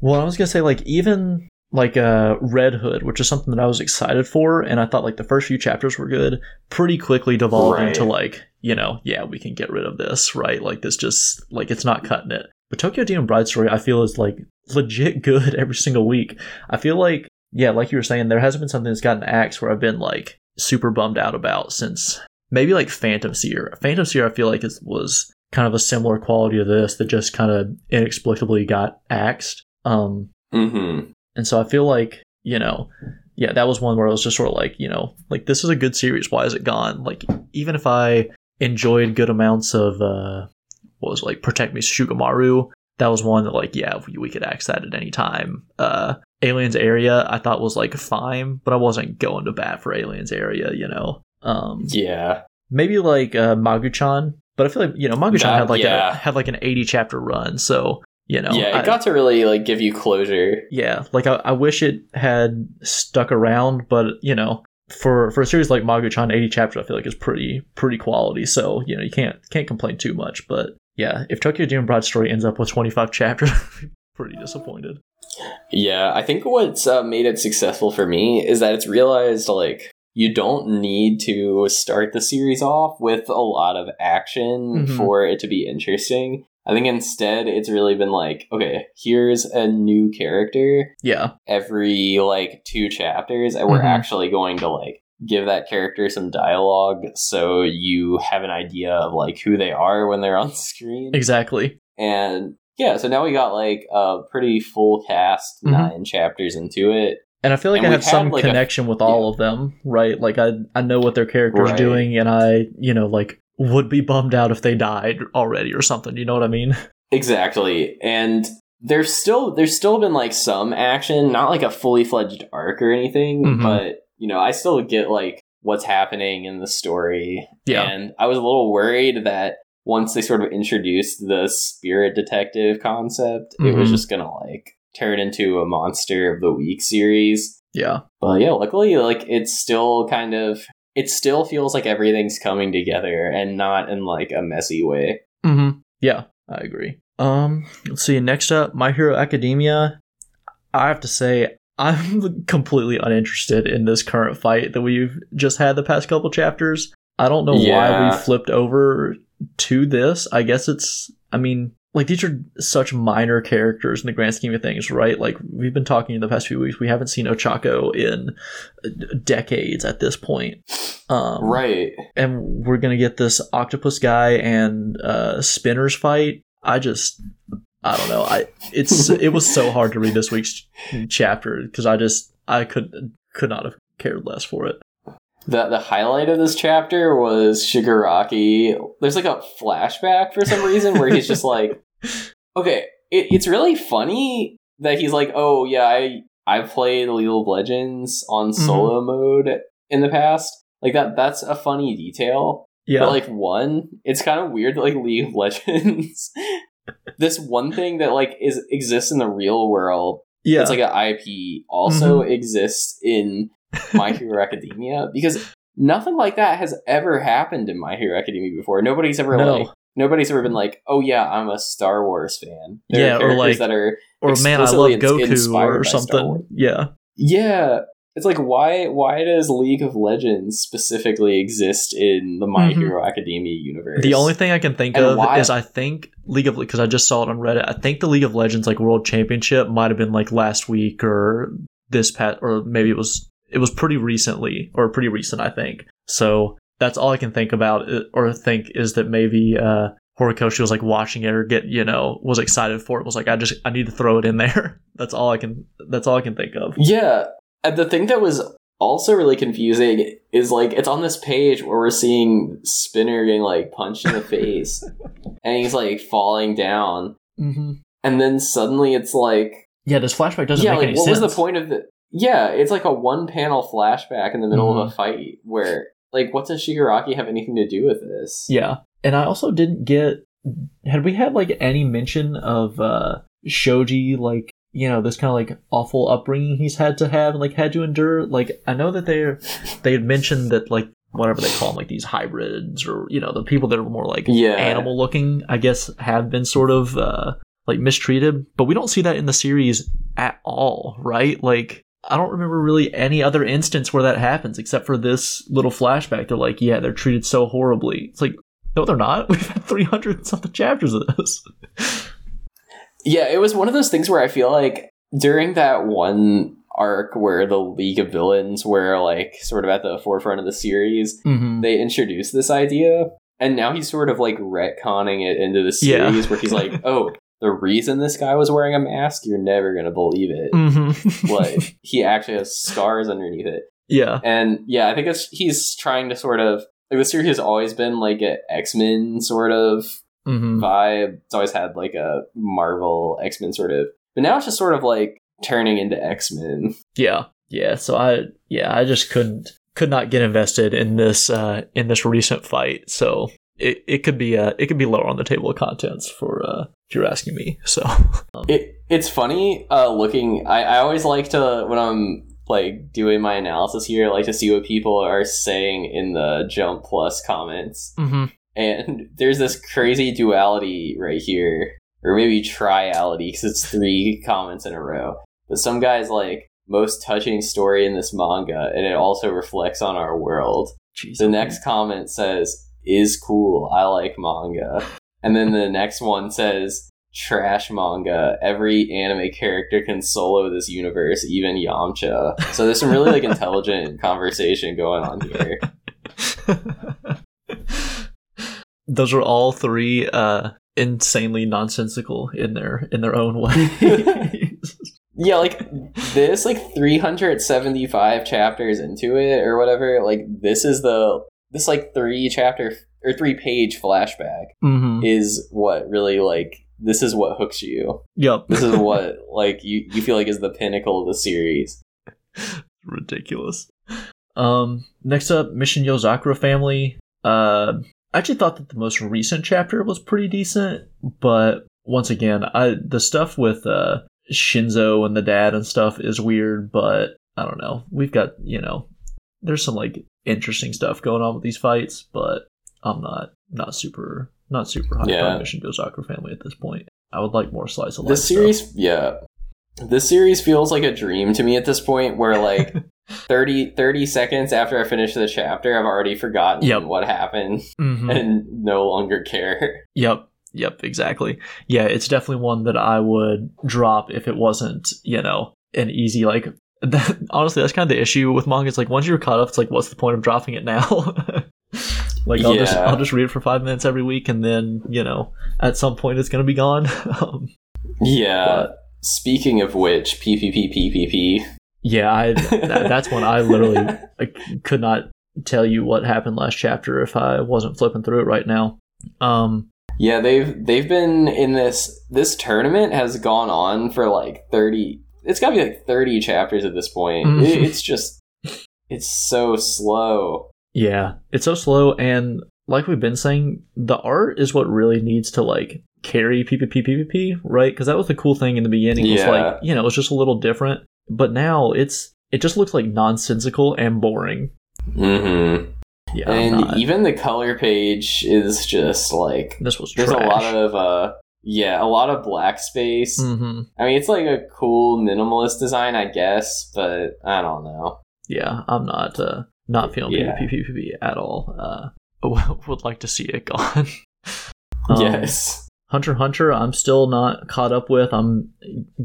Well, I was gonna say like even like uh, Red Hood, which is something that I was excited for, and I thought like the first few chapters were good. Pretty quickly devolved Right. into like you know, yeah, we can get rid of this, right? Like this just like it's not cutting it. But Tokyo Demon Bride story, I feel is like legit good every single week. I feel like yeah, like you were saying, there hasn't been something that's gotten axed where I've been like super bummed out about since maybe like Phantom Seer. Phantom Seer, I feel like is, was kind of a similar quality to this that just kind of inexplicably got axed. Um, Mm-hmm. And so I feel like, you know, yeah, that was one where I was just sort of like, you know, like this is a good series. Why is it gone? Like, even if I enjoyed good amounts of, uh, what was it, like Protect Me Shugomaru, that was one that, like, yeah, we, we could axe that at any time. Uh, Aliens Area, I thought was like fine, but I wasn't going to bat for Aliens Area, you know. Um, Yeah. maybe like uh, Maguchan, but I feel like you know Maguchan That- had like yeah. a had like an eighty chapter run, so you know, yeah, it I- got to really like give you closure. yeah, like I, I wish it had stuck around, but you know, for for a series like Maguchan, eighty chapters, I feel like is pretty pretty quality. So you know, you can't can't complain too much. But yeah, if Tokyo Demon Bride story ends up with twenty five chapters, pretty disappointed. Yeah, I think what's uh, made it successful for me is that it's realized like you don't need to start the series off with a lot of action Mhm. for it to be interesting. I think instead it's really been like, okay, here's a new character Yeah, every like two chapters, and we're Mhm. actually going to like give that character some dialogue so you have an idea of like who they are when they're on screen. exactly. And yeah, so now we got like a pretty full cast, Mhm. nine chapters into it. And I feel like And I we've some like, a- connection with all of them, right? Like I I know what their character's Right. doing, and I you know like would be bummed out if they died already or something. You know what I mean? Exactly. And there's still there's still been like some action, not like a fully fledged arc or anything, Mhm. but you know, I still get like what's happening in the story. Yeah. And I was a little worried that once they sort of introduced the spirit detective concept, it was Mhm. just gonna like turn into a monster of the week series. Yeah. But yeah, luckily, like it's still kind of it still feels like everything's coming together and not in like a messy way. Mm-hmm. Yeah, I agree. Um, let's see. Next up, My Hero Academia. I have to say, I'm completely uninterested in this current fight that we've just had the past couple chapters. I don't know why we flipped over to this. I guess it's. I mean, like these are such minor characters in the grand scheme of things, right? Like we've been talking in the past few weeks. We haven't seen Ochako in decades at this point. Um, Right. and we're gonna get this octopus guy and uh, spinners fight. I just I don't know. I it's it was so hard to read this week's chapter because I just I could could not have cared less for it. The the highlight of this chapter was Shigaraki. There's like a flashback for some reason where he's just like, okay, it, it's really funny that he's like, oh yeah, I I played League of Legends on Mm-hmm. solo mode in the past. Like that that's a funny detail. Yeah, But like one, it's kind of weird that like League of Legends, this one thing that like is exists in the real world, yeah, it's like an IP, also Mm-hmm. exists in My Hero Academia because nothing like that has ever happened in My Hero Academia before. Nobody's ever No. like nobody's ever been like, oh yeah, I'm a Star Wars fan. There Yeah, or, like- that are or man, I love Goku or something. Yeah, yeah. It's like why why does League of Legends specifically exist in the My Mhm. Hero Academia universe? the only thing I can think And of why- is I think League of because I just saw it on Reddit. I think the League of Legends like World Championship might have been like last week or this past or maybe it was it was pretty recently or pretty recent I think. So that's all I can think about or think is that maybe uh Horikoshi was like watching it or get you know was excited for it was like I just I need to throw it in there. that's all I can that's all I can think of. Yeah, and the thing that was also really confusing is like it's on this page where we're seeing Spinner getting like punched in the face, and he's like falling down, Mm-hmm. and then suddenly it's like, Yeah, this flashback doesn't yeah, make like any what sense. was the point of the? Yeah, it's like a one panel flashback in the middle Mm-hmm. of a fight where like what does Shigaraki have anything to do with this? Yeah. And I also didn't get had we had like any mention of uh Shoji like you know this kind of like awful upbringing he's had to have and like had to endure like I know that they're they had mentioned that like whatever they call them like these hybrids or you know the people that are more like Yeah. animal looking I guess have been sort of uh like mistreated but we don't see that in the series at all right like I don't remember really any other instance where that happens except for this little flashback. They're like, yeah, they're treated so horribly. It's like, no, they're not. We've had 300 something chapters of this. Yeah, it was one of those things where I feel like during that one arc where the League of Villains were like sort of at the forefront of the series, Mm-hmm. they introduced this idea, and now he's sort of like retconning it into the Yeah. series where he's like, "Oh, the reason this guy was wearing a mask, you're never gonna believe it. Mm-hmm. Like he actually has scars underneath it." yeah. And yeah, I think it's he's trying to sort of like the series has always been like an X Men sort of Mm-hmm. vibe. It's always had like a Marvel X Men sort of, but now it's just sort of like turning into X Men. Yeah. Yeah. So I, yeah, I just couldn't, could not get invested in this, uh, in this recent fight. So it, it could be, uh, it could be lower on the table of contents for, uh, if you're asking me. So, um, It it's funny uh, looking. I, I always like to when I'm like doing my analysis here, I like to see what people are saying in the Jump Plus comments. mm-hmm. And there's this crazy duality right here, or maybe triality because it's three comments in a row. But some guys like most touching story in this manga, and it also reflects on our world. Jeez. The next comment says, is cool. I like manga. And then the next one says, trash manga. Every anime character can solo this universe, even Yamcha. So there's some really like intelligent conversation going on here. Those are all three uh insanely nonsensical in their in their own way. Yeah, like this like 375 chapters into it or whatever, like this is the this like three chapter or three page flashback mm-hmm. is what really like this is what hooks you. Yep. This is what like you you feel like is the pinnacle of the series. ridiculous. Um, next up, Mission Yozakura family. Uh, I actually thought that the most recent chapter was pretty decent, but once again, I the stuff with uh Shinzo and the dad and stuff is weird, but I don't know. We've got you know, there's some like interesting stuff going on with these fights, but I'm not not super not super high Yeah. on Mission Yozakura family at this point. I would like more slice of life. This series, yeah. This series feels like a dream to me at this point where like 30, 30 seconds after I finish the chapter, I've already forgotten Yep. what happened Mhm. and no longer care. Yep. Yep, exactly. Yeah, it's definitely one that I would drop if it wasn't, you know, an easy like that, honestly, that's kind of the issue with manga. It's like once you're caught up, it's like what's the point of dropping it now? like I'll just Yeah. I'll just read it for five minutes every week, and then you know at some point it's gonna be gone. um, Yeah. But- Speaking of which, PPP PPP. Yeah, I that, that's when I literally I could not tell you what happened last chapter if I wasn't flipping through it right now. Um, Yeah, they've they've been in this this tournament has gone on for like 30 it's got to be like 30 chapters at this point. Mhm. It- it's just it's so slow. Yeah, it's so slow, and like we've been saying, the art is what really needs to like carry PvP PvP, right? Because that was the cool thing in the beginning. Was like you know it's just a little different, but now it's it just looks like nonsensical and boring. Mm-hmm. Yeah, and even the color page is just like this was there's trash. a lot of uh yeah, a lot of black space. hmm I mean, it's like a cool minimalist design, I guess, but I don't know. yeah, I'm not uh, not feeling Yeah. PvP PvP at all. Uh, would like to see it gone. Um, yes. Hunter Hunter, I'm still not caught up with. I'm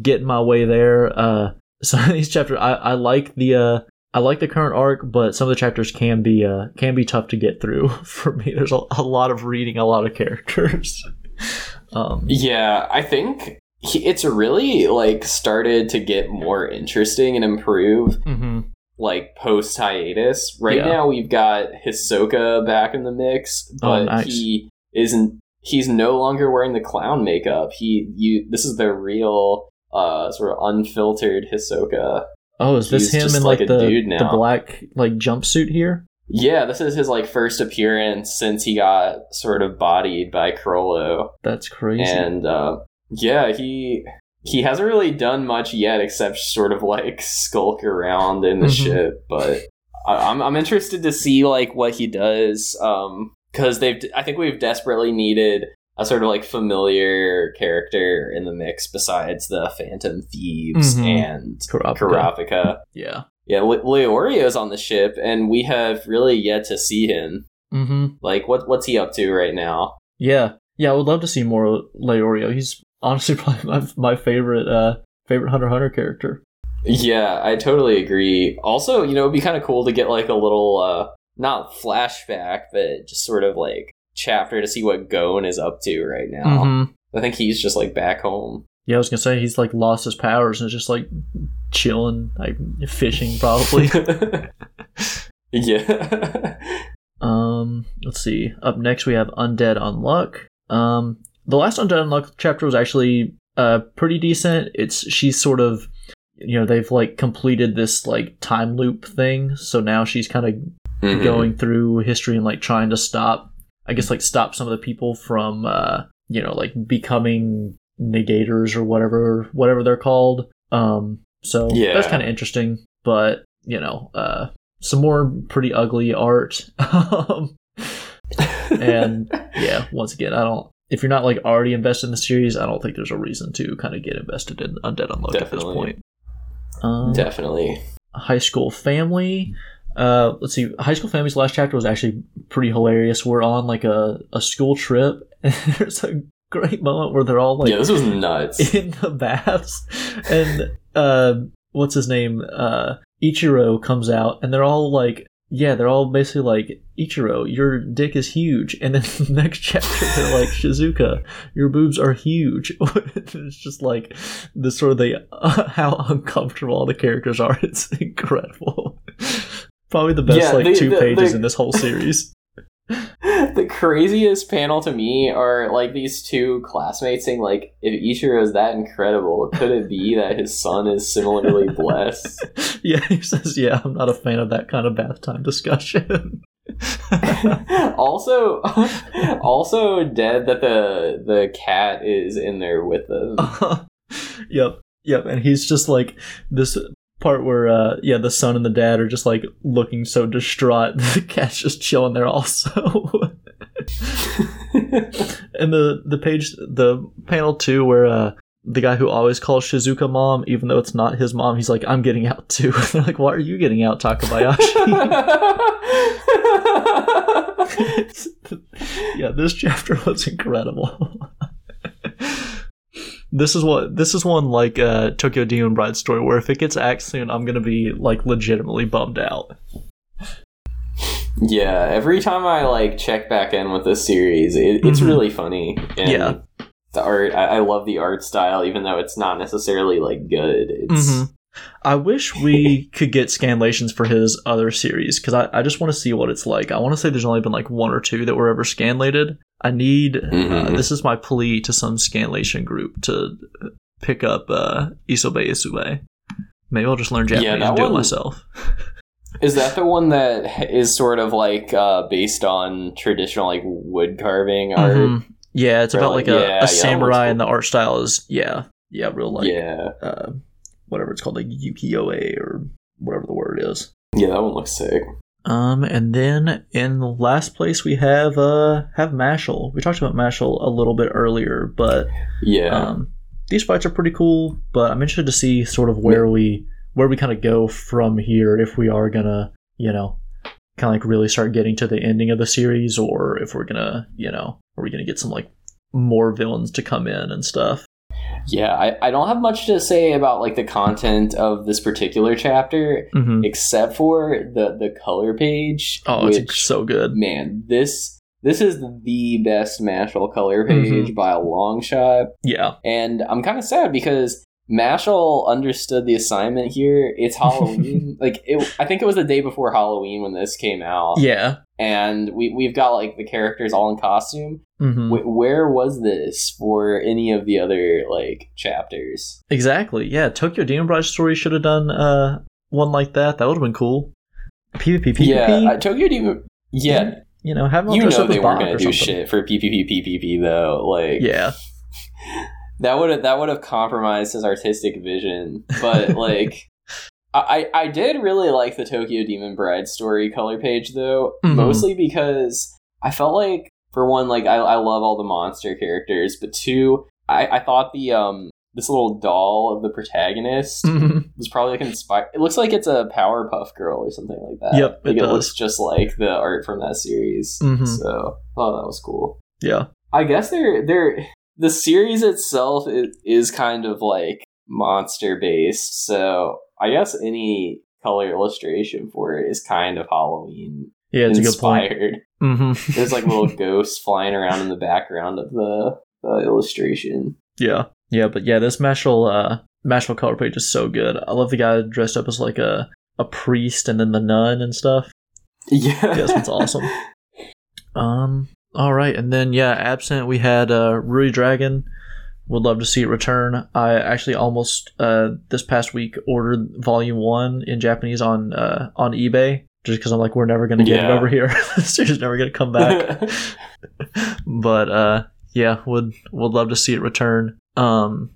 getting my way there. Uh, some of these chapters, I, I like the uh, I like the current arc, but some of the chapters can be uh, can be tough to get through for me. There's a, a lot of reading, a lot of characters. um, Yeah, I think it's really like started to get more interesting and improve mhm. Like post hiatus. Right Yeah. now we've got Hisoka back in the mix, Oh, but nice. he isn't he's no longer wearing the clown makeup. He you this is the real uh sort of unfiltered Hisoka. Oh, is this He's him in like like, a the the black like jumpsuit here? Yeah, this is his like first appearance since he got sort of bodied by Chrollo. That's crazy. and uh, yeah, he he hasn't really done much yet except sort of like skulk around in the Mhm. ship. But I, I'm I'm interested to see like what he does because they've I think we've desperately needed a sort of like familiar character in the mix besides the Phantom Thieves Mhm. and. Kurapika. Yeah. Yeah, Le- Leorio's on the ship, and we have really yet to see him. Mm-hmm. Like, what what's he up to right now? Yeah, yeah, I would love to see more Leorio. He's honestly probably my, my favorite uh favorite Hunter Hunter character. Yeah, I totally agree. Also, you know, it'd be kind of cool to get like a little, uh, not flashback, but just sort of like chapter to see what Gon is up to right now. Mhm. I think he's just like back home. Yeah, I was gonna say he's like lost his powers and is just like chilling, like fishing probably. yeah. um, let's see. Up next we have Undead Unluck. Um, the last Undead Unluck chapter was actually uh pretty decent. It's she's sort of you know they've like completed this like time loop thing, so now she's kind of Mhm. going through history and like trying to stop i guess like stop some of the people from uh you know like becoming negators or whatever whatever they're called um so Yeah. that's kind of interesting but you know uh some more pretty ugly art um and yeah once again i don't if you're not like already invested in the series i don't think there's a reason to kind of get invested in undead unluck at this point um, Definitely. high school family uh let's see high school family's last chapter was actually pretty hilarious we're on like a, a school trip and there's a great moment where they're all like yeah, this was nuts. in the baths and uh what's his name uh ichiro comes out and they're all like yeah they're all basically like ichiro your dick is huge. And then the next chapter they're like shizuka your boobs are huge. It's just like the sort of the how uncomfortable all the characters are. It's incredible. Probably the best Yeah, like two pages in this whole series the craziest panel to me are like these two classmates saying like if Ichiro is that incredible could it be that his son is similarly blessed yeah he says yeah i'm not a fan of that kind of bath time discussion also also dead that the the cat is in there with them yep, yep. And he's just like this part where, uh, yeah, the son and the dad are just like looking so distraught. The cat's just chilling there also. and the the page, the panel two, where uh, the guy who always calls Shizuka mom, even though it's not his mom, he's like, I'm getting out too. They're like, Why are you getting out, Takabayashi? yeah, this chapter was incredible. This is what this is one like uh, Tokyo Demon Bride story where if it gets axed soon, I'm gonna be like legitimately bummed out. yeah every time i like check back in with this series it, it's Mhm. really funny and Yeah. the art. I, I love the art style, even though it's not necessarily like good. It's Mhm. I wish we could get scanlations for his other series because I, I just want to see what it's like. I want to say there's only been like one or two that were ever scanlated. I need, uh, Mhm. this is my plea to some scanlation group to pick up uh, Isobe Isube. Maybe I'll just learn Japanese Yeah, and do it myself. Is that the one that is sort of like uh, based on traditional like wood carving art? Mhm. Yeah, it's about Really? like a, Yeah, yeah, a looks samurai, cool. and the art style is, yeah, yeah, real like, yeah, uh, whatever it's called, like ukiyo-e or whatever the word is. yeah, that one looks sick. Um, and then in the last place we have uh have Mashle. We talked about Mashle a little bit earlier, but Yeah, um, these fights are pretty cool. But I'm interested to see sort of where we where we kind of go from here if we are gonna you know kind of like really start getting to the ending of the series, or if we're gonna you know are we gonna get some like more villains to come in and stuff. Yeah. I, I don't have much to say about like the content of this particular chapter, Mm-hmm. except for the the color page. Oh, which, it's so good. man, this this is the best Mashle color page Mhm. by a long shot. Yeah. And I'm kind of sad because Mashle understood the assignment here. It's Halloween. like it, I think it was the day before Halloween when this came out. Yeah. And we we've got like the characters all in costume. Hmm Wh- where was this for any of the other like chapters? Exactly. Yeah, Tokyo Demon Bride story should have done uh one like that. That would have been cool. PvP, PvP. Yeah, uh, Tokyo Demon. Yeah, you know, have you know they weren't gonna do something. shit for PPP PPP though. Like Yeah, that would have that would have compromised his artistic vision. But like, I I did really like the Tokyo Demon Bride story color page though, Mhm. mostly because I felt like for one, like I I love all the monster characters, but two, I I thought the um this little doll of the protagonist Mhm. was probably like inspired. It looks like it's a Powerpuff Girl or something like that. Yep, like it it, looks just like the art from that series. Mhm. So, oh, that was cool. yeah, I guess they're they're the series itself is, is kind of like monster based, so I guess any color illustration for it is kind of Halloween yeah. It's a good point. inspired. hmm There's like little ghosts flying around in the background of the, the illustration. Yeah, yeah, but yeah, this Mashle uh Mashle color page is so good. I love the guy dressed up as like a a priest and then the nun and stuff. Yeah, Yeah, this one's awesome. Um. All right, and then yeah, absent we had uh Ruri Dragon. Would love to see it return. I actually almost uh this past week ordered Volume One in Japanese on uh on eBay just because I'm like we're never gonna get it over here. this just never gonna come back. but uh yeah, would would love to see it return. Um.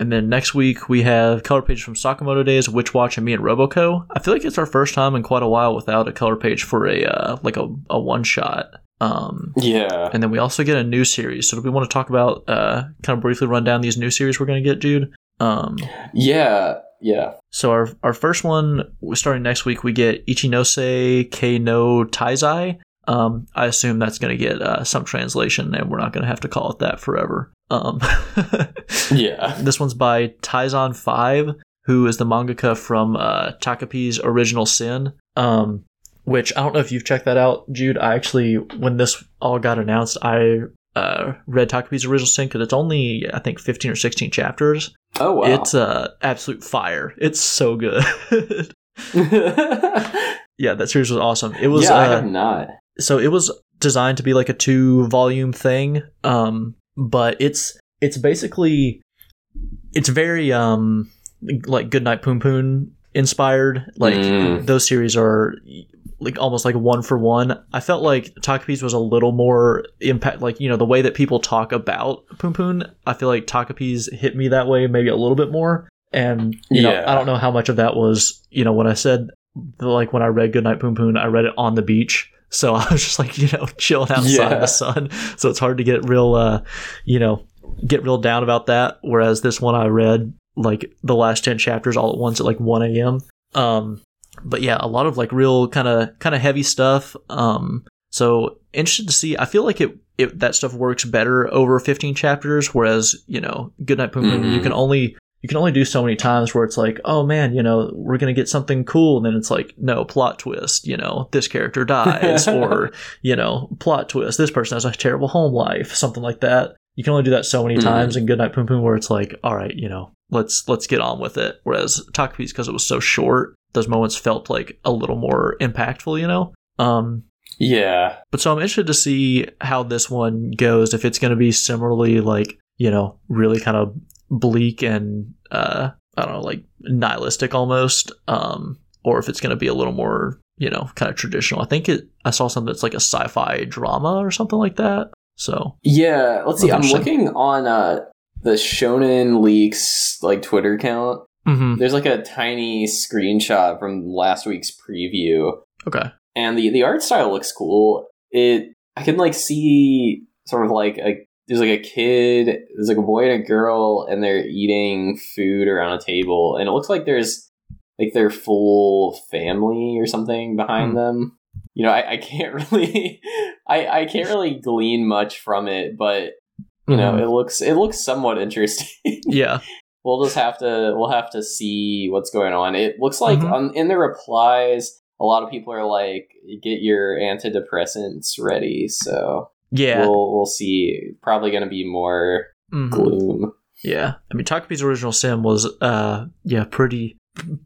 And then next week we have color page from Sakamoto Days, Witch Watch, and me and Roboco. I feel like it's our first time in quite a while without a color page for a uh, like a, a one shot. Um, yeah. and then we also get a new series. So do we want to talk about uh, kind of briefly run down these new series we're going to get, Jude? Um, Yeah, yeah. so our our first one starting next week, we get Ichinose no Taizai. Um, I assume that's going to get uh, some translation, and we're not going to have to call it that forever. Um, Yeah. this one's by Taizan Five, who is the mangaka from uh, Takopi's Original Sin. Um, which I don't know if you've checked that out, Jude. I actually, when this all got announced, I uh, read Takopi's Original Sin because it's only I think fifteen or sixteen chapters. Oh wow. It's uh, absolute fire. It's so good. yeah, that series was awesome. It was yeah, I uh, have not. so it was designed to be like a two volume thing um but it's it's basically it's very um like goodnight punpun inspired like Mm. those series are like almost like one for one i felt like takopi's was a little more impact like you know the way that people talk about punpun i feel like takopi's hit me that way maybe a little bit more. And you know Yeah. i don't know how much of that was you know when i said like when i read goodnight punpun i read it on the beach. So i was just like you know chilling outside in the sun. So it's hard to get real uh you know get real down about that. Whereas this one i read like the last 10 chapters all at once at like 1 a.m um but yeah a lot of like real kind of kind of heavy stuff um so interested to see i feel like it, it that stuff works better over 15 chapters whereas you know goodnight punpun you can only you can only do so many times where it's like oh man you know we're gonna get something cool and then it's like no plot twist you know this character dies or you know plot twist this person has a terrible home life something like that you can only do that so many Mhm. times in Goodnight Punpun where it's like, all right, you know, let's let's get on with it. Whereas Takopi's because it was so short, those moments felt like a little more impactful, you know. Um, Yeah. but so I'm interested to see how this one goes. If it's going to be similarly like you know really kind of bleak and uh, I don't know like nihilistic almost, um, or if it's going to be a little more you know kind of traditional. I think it. I saw something that's like a sci-fi drama or something like that. So Yeah. Let's see. I'm looking on uh, the Shonen Leaks like Twitter account. mhm. There's like a tiny screenshot from last week's preview, okay, and the the art style looks cool. It I can like see sort of like a there's like a kid, there's like a boy and a girl, and they're eating food around a table, and it looks like there's like their full family or something behind Hmm. them. You know, I, I can't really I, I can't really glean much from it, but you know, Mhm. it looks it looks somewhat interesting. yeah, we'll just have to we'll have to see what's going on. It looks like Mhm. um, in the replies, a lot of people are like, "Get your antidepressants ready." So yeah, we'll we'll see. Probably going to be more mhm. gloom. Yeah, I mean, Takopi's original sin was, uh, yeah, pretty,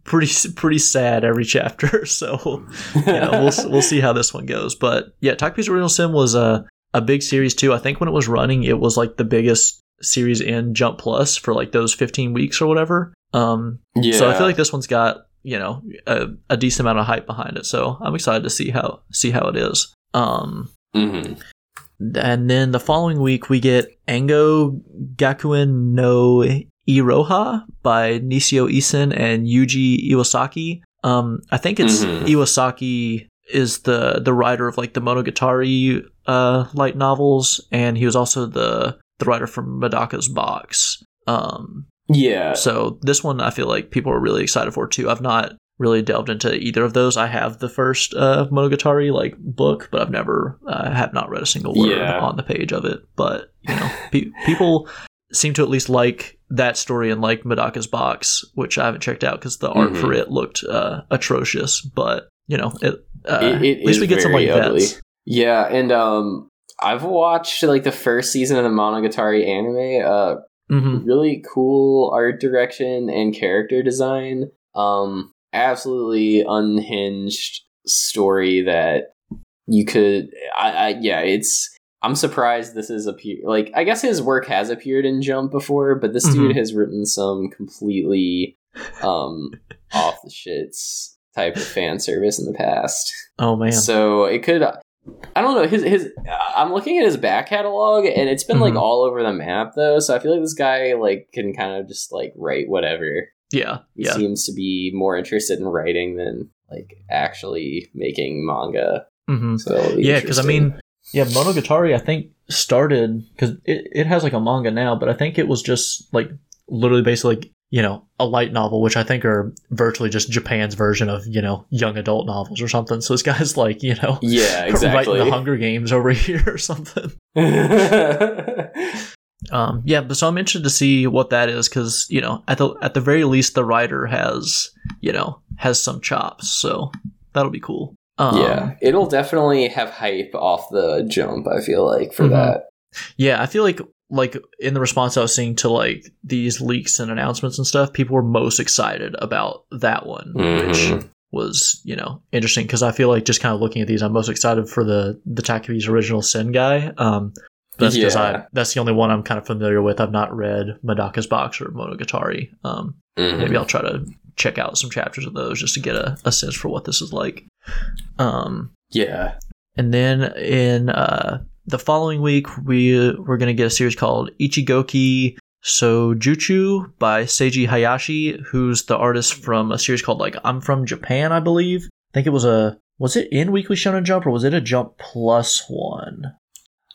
pretty, pretty sad every chapter. So, yeah, we'll we'll see how this one goes. But yeah, Takopi's original sin was a a big series too. I think when it was running, it was like the biggest series in Jump Plus for like those 15 weeks or whatever. Um, Yeah. so I feel like this one's got you know a, a decent amount of hype behind it. So I'm excited to see how see how it is. Um, Mhm. and then the following week, we get Ango Gakuen no Iroha by Nisio Isin and Yuji Iwasaki. Um, I think it's Mhm. Iwasaki is the the writer of like the Monogatari uh, light novels, and he was also the the writer for Medaka's Box. Um, yeah. so this one I feel like people are really excited for too. I've not really delved into either of those. I have the first uh, Monogatari like book, but I've never uh, have not read a single word Yeah. on the page of it. But you know, pe- people seem to at least like that story and like Medaka's Box, which I haven't checked out because the art Mhm. for it looked uh, atrocious. But you know, it, uh, It- it at least we get some like vets. Yeah, and um, I've watched like the first season of the Monogatari anime. Uh, hmm really cool art direction and character design. Um, absolutely unhinged story that you could. I, I yeah, it's. I'm surprised this is appear like I guess his work has appeared in Jump before, but this Mhm. dude has written some completely um off the shits type of fan service in the past. Oh man, So it could. I don't know his his. I'm looking at his back catalog, and it's been like Mhm. all over the map though. So I feel like this guy like can kind of just like write whatever. yeah, He yeah. seems to be more interested in writing than like actually making manga. hmm So Yeah, because I mean, yeah, Monogatari I think started because it, it has like a manga now, but I think it was just like literally basically like, you know a light novel, which I think are virtually just Japan's version of you know young adult novels or something. So this guy's like you know yeah, exactly. writing the Hunger Games over here or something. Um, yeah, but so I'm interested to see what that is because you know at the at the very least the writer has you know has some chops, so that'll be cool. Um, yeah, it'll definitely have hype off the jump. I feel like for Mhm. that. Yeah, I feel like like in the response I was seeing to like these leaks and announcements and stuff, people were most excited about that one, which Mhm. was you know interesting because I feel like just kind of looking at these, I'm most excited for the the Takopi's original Sin guy. Um, that's because I that's the only one I'm kind of familiar with. I've not read Medaka's Box or Monogatari. Um, Mhm. maybe I'll try to check out some chapters of those just to get a, a sense for what this is like. Um, Yeah. and then in uh, the following week, we we're gonna get a series called Ichigoki Sojuchu by Seiji Hayashi, who's the artist from a series called like I'm from Japan, I believe. I think it was a was it in Weekly Shonen Jump or was it a Jump Plus one?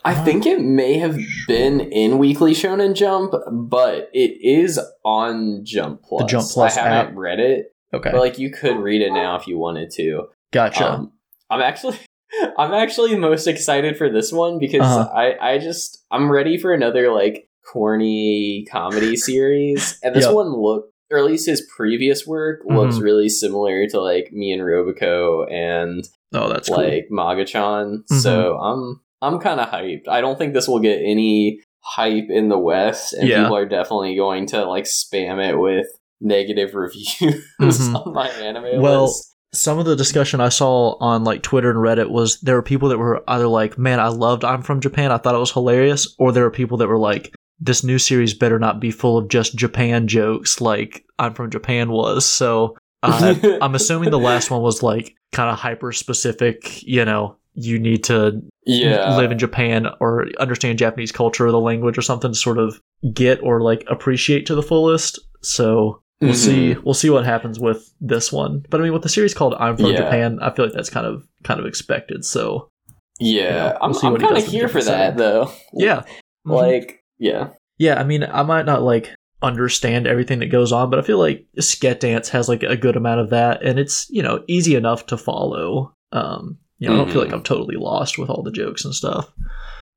I think it may have been in Weekly Shonen Jump, but it is on Jump Plus. The Jump Plus I haven't app. read it, Okay, but like you could read it now if you wanted to. gotcha. Um, I'm actually I'm actually most excited for this one because Uh-huh. I I just I'm ready for another like corny comedy series, and this Yep. one look or at least his previous work looks Mhm. really similar to like me and Roboco and oh, that's cool. like Maguchan. Mhm. So I'm I'm kind of hyped. I don't think this will get any hype in the West, and Yeah. people are definitely going to like spam it with negative reviews Mhm. on my anime Well, list. some of the discussion I saw on like Twitter and Reddit was there were people that were either like, "Man, I loved I'm from Japan. I thought it was hilarious," or there were people that were like, "This new series better not be full of just Japan jokes like I'm from Japan was." So uh, I'm assuming the last one was like kind of hyper specific. You know, you need to yeah, live in Japan or understand Japanese culture or the language or something to sort of get or like appreciate to the fullest. So we'll Mhm. see we'll see what happens with this one. But I mean with the series called I'm from Yeah. Japan, I feel like that's kind of kind of expected. So Yeah, Yeah, I'm, we'll I'm he kind of here for that though. yeah. Mhm. like yeah, yeah, I mean I might not like understand everything that goes on, but I feel like Sket Dance has like a good amount of that and it's, you know, easy enough to follow. Um you know, I don't feel like I'm totally lost with all the jokes and stuff.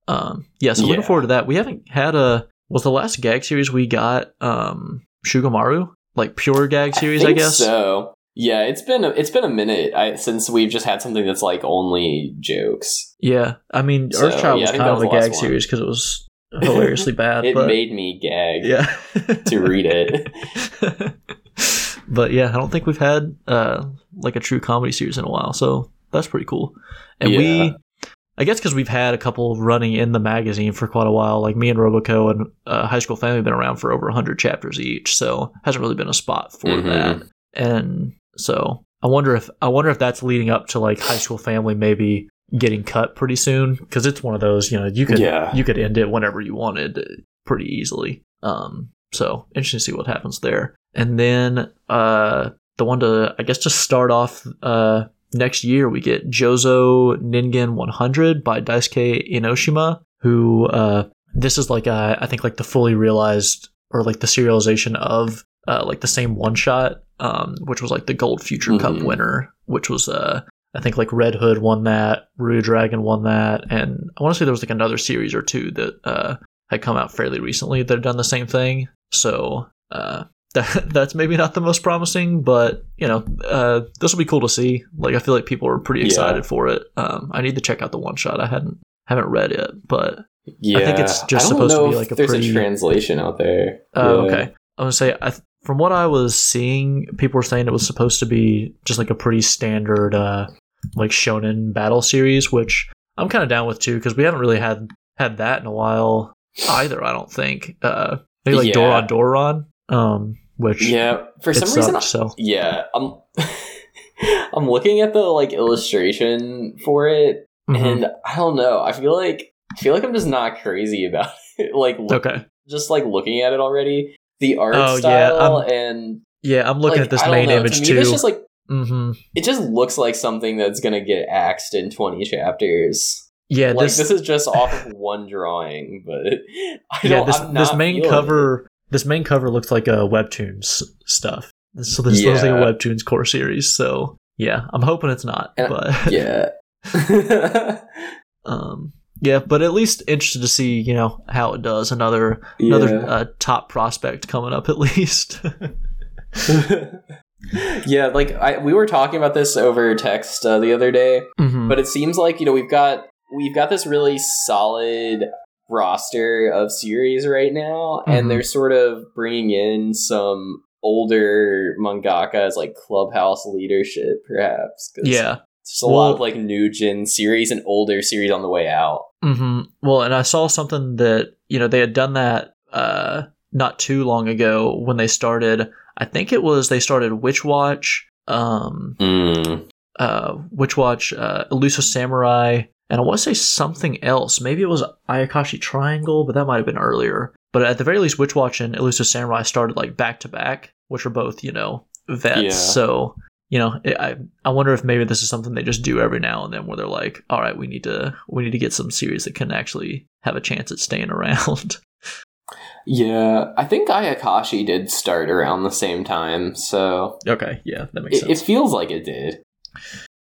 Um, yeah, so looking forward to that. We haven't had a was the last gag series we got um Shugomaru like pure gag series, I, think guess. so. Yeah, it's been a, it's been a minute I, since we've just had something that's like only jokes. Yeah, I mean So, Earthchild yeah, was kind that of a gag one. series because it was hilariously bad. It but made me gag yeah to read it. but yeah, I don't think we've had uh like a true comedy series in a while, so that's pretty cool. And Yeah. we, I guess, because we've had a couple running in the magazine for quite a while. Like me and Roboco and uh, High School Family have been around for over hundred chapters each, so hasn't really been a spot for Mhm. that. And so I wonder if I wonder if that's leading up to like High School Family maybe getting cut pretty soon because it's one of those you know you could Yeah. you could end it whenever you wanted pretty easily. Um, so interesting to see what happens there. And then uh, the one to I guess to start off uh, next year we get Jozo Ningen 100 by Daisuke Inoshima, who uh, this is like uh, I think like the fully realized or like the serialization of uh, like the same one shot, um, which was like the Gold Future Cup Mhm. winner, which was uh, I think like Red Hood won that, Ruri Dragon won that, and I want to say there was like another series or two that uh, had come out fairly recently that had done the same thing. So uh, that, that's maybe not the most promising, but you know, uh, this will be cool to see. Like I feel like people are pretty Yeah. excited for it. Um, I need to check out the one shot. I hadn't haven't read it, but Yeah, think it's just I supposed to be like a there's pretty- a translation out there. Oh, Yeah. okay. I'm gonna say, I th- from what I was seeing, people were saying it was supposed to be just like a pretty standard, uh, like shonen battle series, which I'm kind of down with too, because we haven't really had had that in a while either. I don't think. Uh, maybe like Yeah. Doron Doron, um, which Yeah, for some reason, sucked, so yeah, I'm I'm looking at the like illustration for it, Mhm. and I don't know. I feel like I feel like I'm just not crazy about it. like look, okay, just like looking at it already, the art Oh, yeah, style I'm- and yeah, I'm looking like, at this main know, image to me, too. It's just like hmm it just looks like something that's gonna get axed in 20 chapters. Yeah, like this, this, is just off of one drawing, but I yeah, this this main cover. it. This main cover looks like a webtoons stuff. So this looks like a Yeah. webtoons core series. So yeah, I'm hoping it's not. And- but Yeah. um, yeah, but at least interested to see you know how it does. Another another uh, top prospect coming up at least. yeah, like I, we were talking about this over text uh, the other day, Mhm. but it seems like you know we've got we've got this really solid roster of series right now, Mhm. and they're sort of bringing in some older mangaka as like clubhouse leadership, perhaps. yeah. there's a lot of like new gen series and older series on the way out. hmm Well, and I saw something that you know they had done that uh, not too long ago when they started. I think it was they started Witch Watch, um, uh, Witch Watch, uh, Elusive Samurai, and I want to say something else. Maybe it was Ayakashi Triangle, but that might have been earlier. But at the very least, Witch Watch and Elusive Samurai started like back to back, which are both you know vets. Yeah. So you know, it, I I wonder if maybe this is something they just do every now and then, where they're like, all right, we need to we need to get some series that can actually have a chance at staying around. Yeah, I think Ayakashi did start around the same time, so okay, yeah, that makes it, sense. it feels like it did.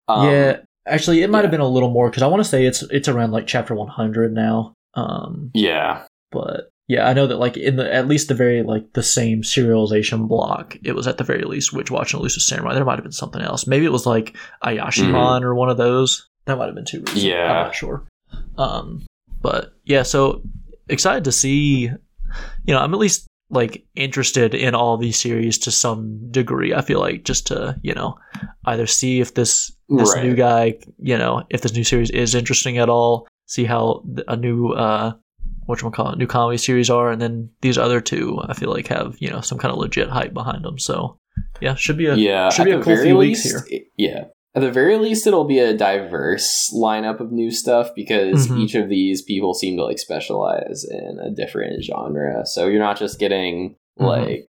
Um, yeah, actually, it might have yeah. been a little more because I want to say it's it's around like chapter one hundred now. Um, yeah, but yeah, I know that like in the at least the very like the same serialization block, it was at the very least Witch Watch and Elusive Samurai. There might have been something else. Maybe it was like Ayashimon or one of those. That might have been too recent. Yeah. I'm not sure. Um, but yeah, so excited to see. You know, I'm at least like interested in all these series to some degree. I feel like just to you know either see if this this Right. new guy, you know, if this new series is interesting at all. See how a new uh, what you call it, new comedy series are, and then these other two, I feel like have you know some kind of legit hype behind them. So yeah, should be a yeah, should be a cool very few weeks least, it- yeah. At the very least, it'll be a diverse lineup of new stuff because Mhm. each of these people seem to like specialize in a different genre. So you're not just getting Mhm. like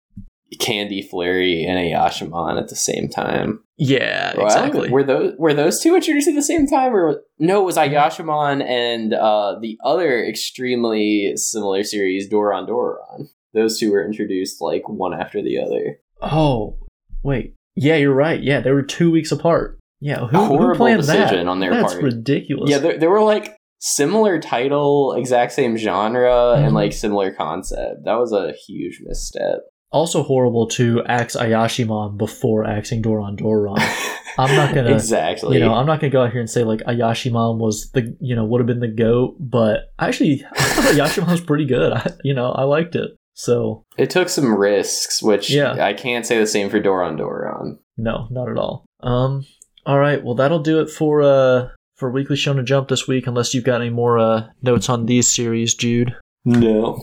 Candy Flurry and Ayashimon at the same time. yeah Well, exactly. Were those were those two introduced at the same time, or no? It was Ayashimon and uh, the other extremely similar series, Doron Doron. Those two were introduced like one after the other. Oh, wait. Yeah, you're right. Yeah, they were two weeks apart. Yeah, who, who planned that? on their That's part. ridiculous. Yeah, there, there were like similar title, exact same genre, Mhm. and like similar concept. That was a huge misstep. Also horrible to axe Ayashimon before axing Doron Doron. I'm not gonna- exactly. You know, I'm not gonna go out here and say like Ayashimon was the you know would have been the goat, but actually I thought Ayashimon was pretty good. I, you know, I liked it. So it took some risks, which Yeah. I can't say the same for Doron Doron. no, not at all. Um, all right, well that'll do it for uh for Weekly Shonen Jump this week. Unless you've got any more uh notes on these series, Jude. No.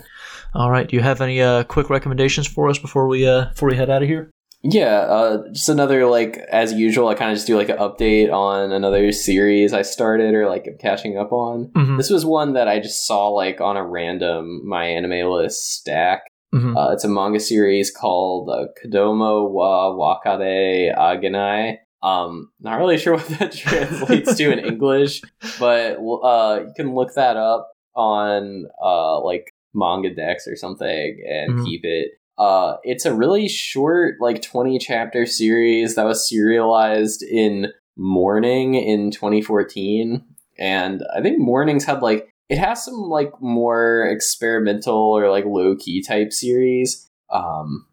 All right. Do you have any uh, quick recommendations for us before we uh, before we head out of here? Yeah, uh, just another like as usual. I kind of just do like an update on another series I started or like I'm catching up on. Mm-hmm. This was one that I just saw like on a random my anime list stack. Mm-hmm. Uh, it's a manga series called uh, Kodomo wa Wakatte Agenai. Um, not really sure what that translates to in English, but uh, you can look that up on uh, like MangaDex or something and Mhm. keep it. Uh, it's a really short, like 20 chapter series that was serialized in Morning in 2014. And I think Morning's had like, it has some like more experimental or like low key type series. Um,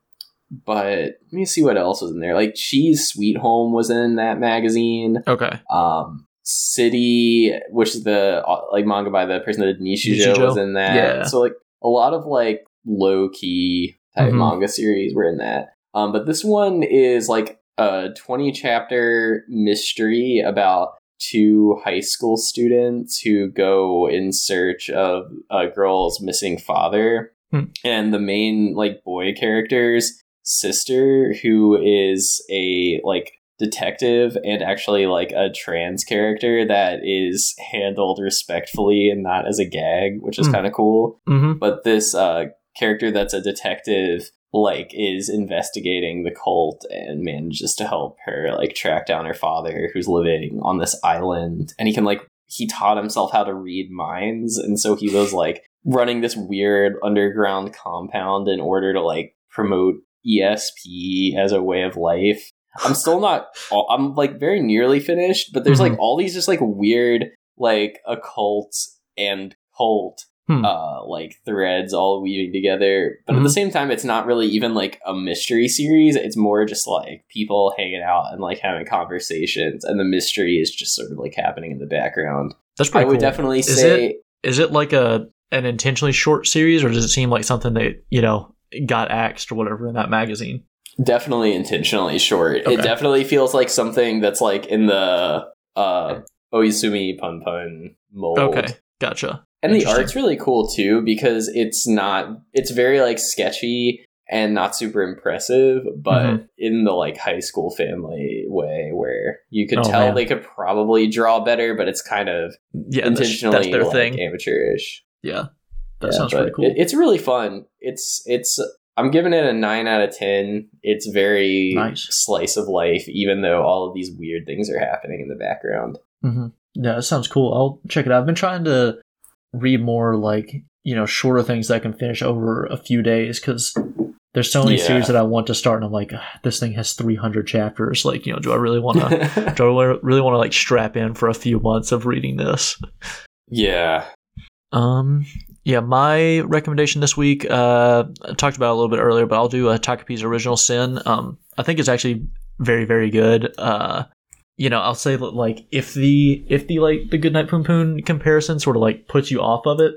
but let me see what else was in there. Like Chi's Sweet Home was in that magazine Okay. um city which is the uh, like manga by the person that did nichijou, Nichijou? was in that Yeah. so like a lot of like low key type Mhm. manga series were in that um but this one is like a 20 chapter mystery about two high school students who go in search of a girl's missing father Hmm. and the main like boy character's sister who is a like detective and actually like a trans character that is handled respectfully and not as a gag, which is Hmm. kind of cool. Mm-hmm. But this uh, character that's a detective like is investigating the cult and manages to help her like track down her father who's living on this island and he can like he taught himself how to read minds and so he was like running this weird underground compound in order to like promote ESP as a way of life. I'm still not I'm like very nearly finished, but there's like all these just like weird like occult and cult Hmm. uh like threads all weaving together. But at the same time it's not really even like a mystery series. It's more just like people hanging out and like having conversations and the mystery is just sort of like happening in the background. That's I pretty would cool. definitely Is say Is it like a an intentionally short series, or does it seem like something that you know got axed or whatever in that magazine? Definitely intentionally short. Okay. It definitely feels like something that's like in the uh Oyasumi Punpun mold. Okay, gotcha. And the art's really cool too because it's not it's very like sketchy and not super impressive, but Mhm. in the like high school family way where you could Oh, tell man. they could probably draw better, but it's kind of Yeah, that's, intentionally that's their like, thing. amateurish. Yeah, that Yeah, sounds pretty cool. it- it's really fun. It's it's I'm giving it a nine out of ten. It's very Nice. slice of life, even though all of these weird things are happening in the background. hmm Yeah, that sounds cool. I'll check it out. I've been trying to read more like you know shorter things that I can finish over a few days because there's so many Yeah. series that I want to start, and I'm like, "Ah, this thing has 300 chapters. Like, you know, do I really want to? do I really want to like strap in for a few months of reading this? yeah. Um, yeah, my recommendation this week, uh, I talked about it a little bit earlier, but I'll do a Takopi's Original Sin. Um, I think it's actually very, very good. Uh, you know, I'll say that like if the if the like the Goodnight Punpun comparison sort of like puts you off of it,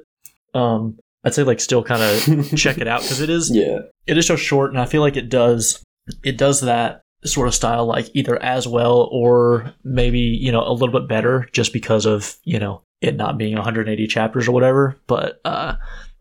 um, I'd say like still kind of check it out because it is Yeah. it is so short, and I feel like it does it does that sort of style like either as well or maybe you know a little bit better just because of you know it not being 180 chapters or whatever. But uh,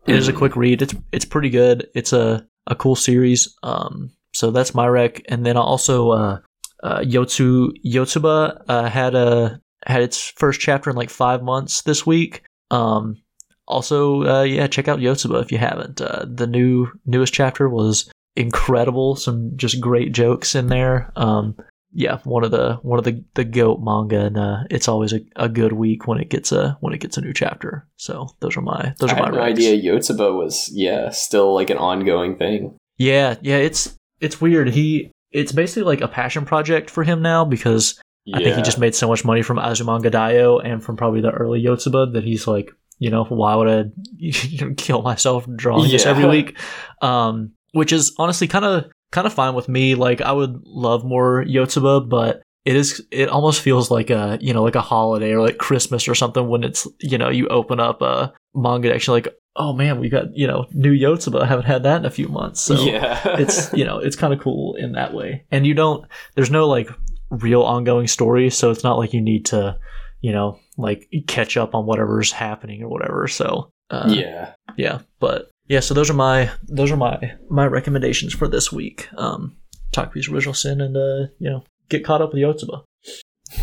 it is a quick read. It's it's pretty good. It's a a cool series. Um, so that's my rec, and then also uh, uh, Yotsu Yotsuba uh, had a had its first chapter in like five months this week. Um, also, uh, yeah, check out Yotsuba if you haven't. Uh, the new newest chapter was incredible. Some just great jokes in there. Um, yeah, one of the one of the the goat manga, and uh, it's always a, a good week when it gets a when it gets a new chapter. So those are my those I are my had no idea Yotsuba was yeah still like an ongoing thing. Yeah, yeah, it's it's weird. He it's basically like a passion project for him now because Yeah. I think he just made so much money from Azumanga Daioh and from probably the early Yotsuba that he's like, you know, why would I kill myself drawing this every week? Um, which is honestly kind of kind of fine with me. Like I would love more Yotsuba, but it is it almost feels like a you know like a holiday or like Christmas or something when it's you know you open up a manga actually like oh man we got you know new Yotsuba I haven't had that in a few months so yeah. it's you know it's kind of cool in that way and you don't there's no like real ongoing story so it's not like you need to you know like catch up on whatever's happening or whatever so uh, yeah. yeah but yeah so those are my those are my my recommendations for this week um Takopi's original sin and uh you know get caught up with Yotsuba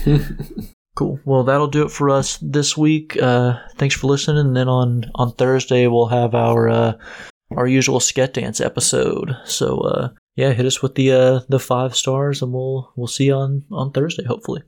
Cool. Well, that'll do it for us this week. Uh, thanks for listening. And then on on Thursday we'll have our uh, our usual Sket Dance episode. So uh, yeah, hit us with the uh, the five stars, and we'll we'll see you on on Thursday hopefully.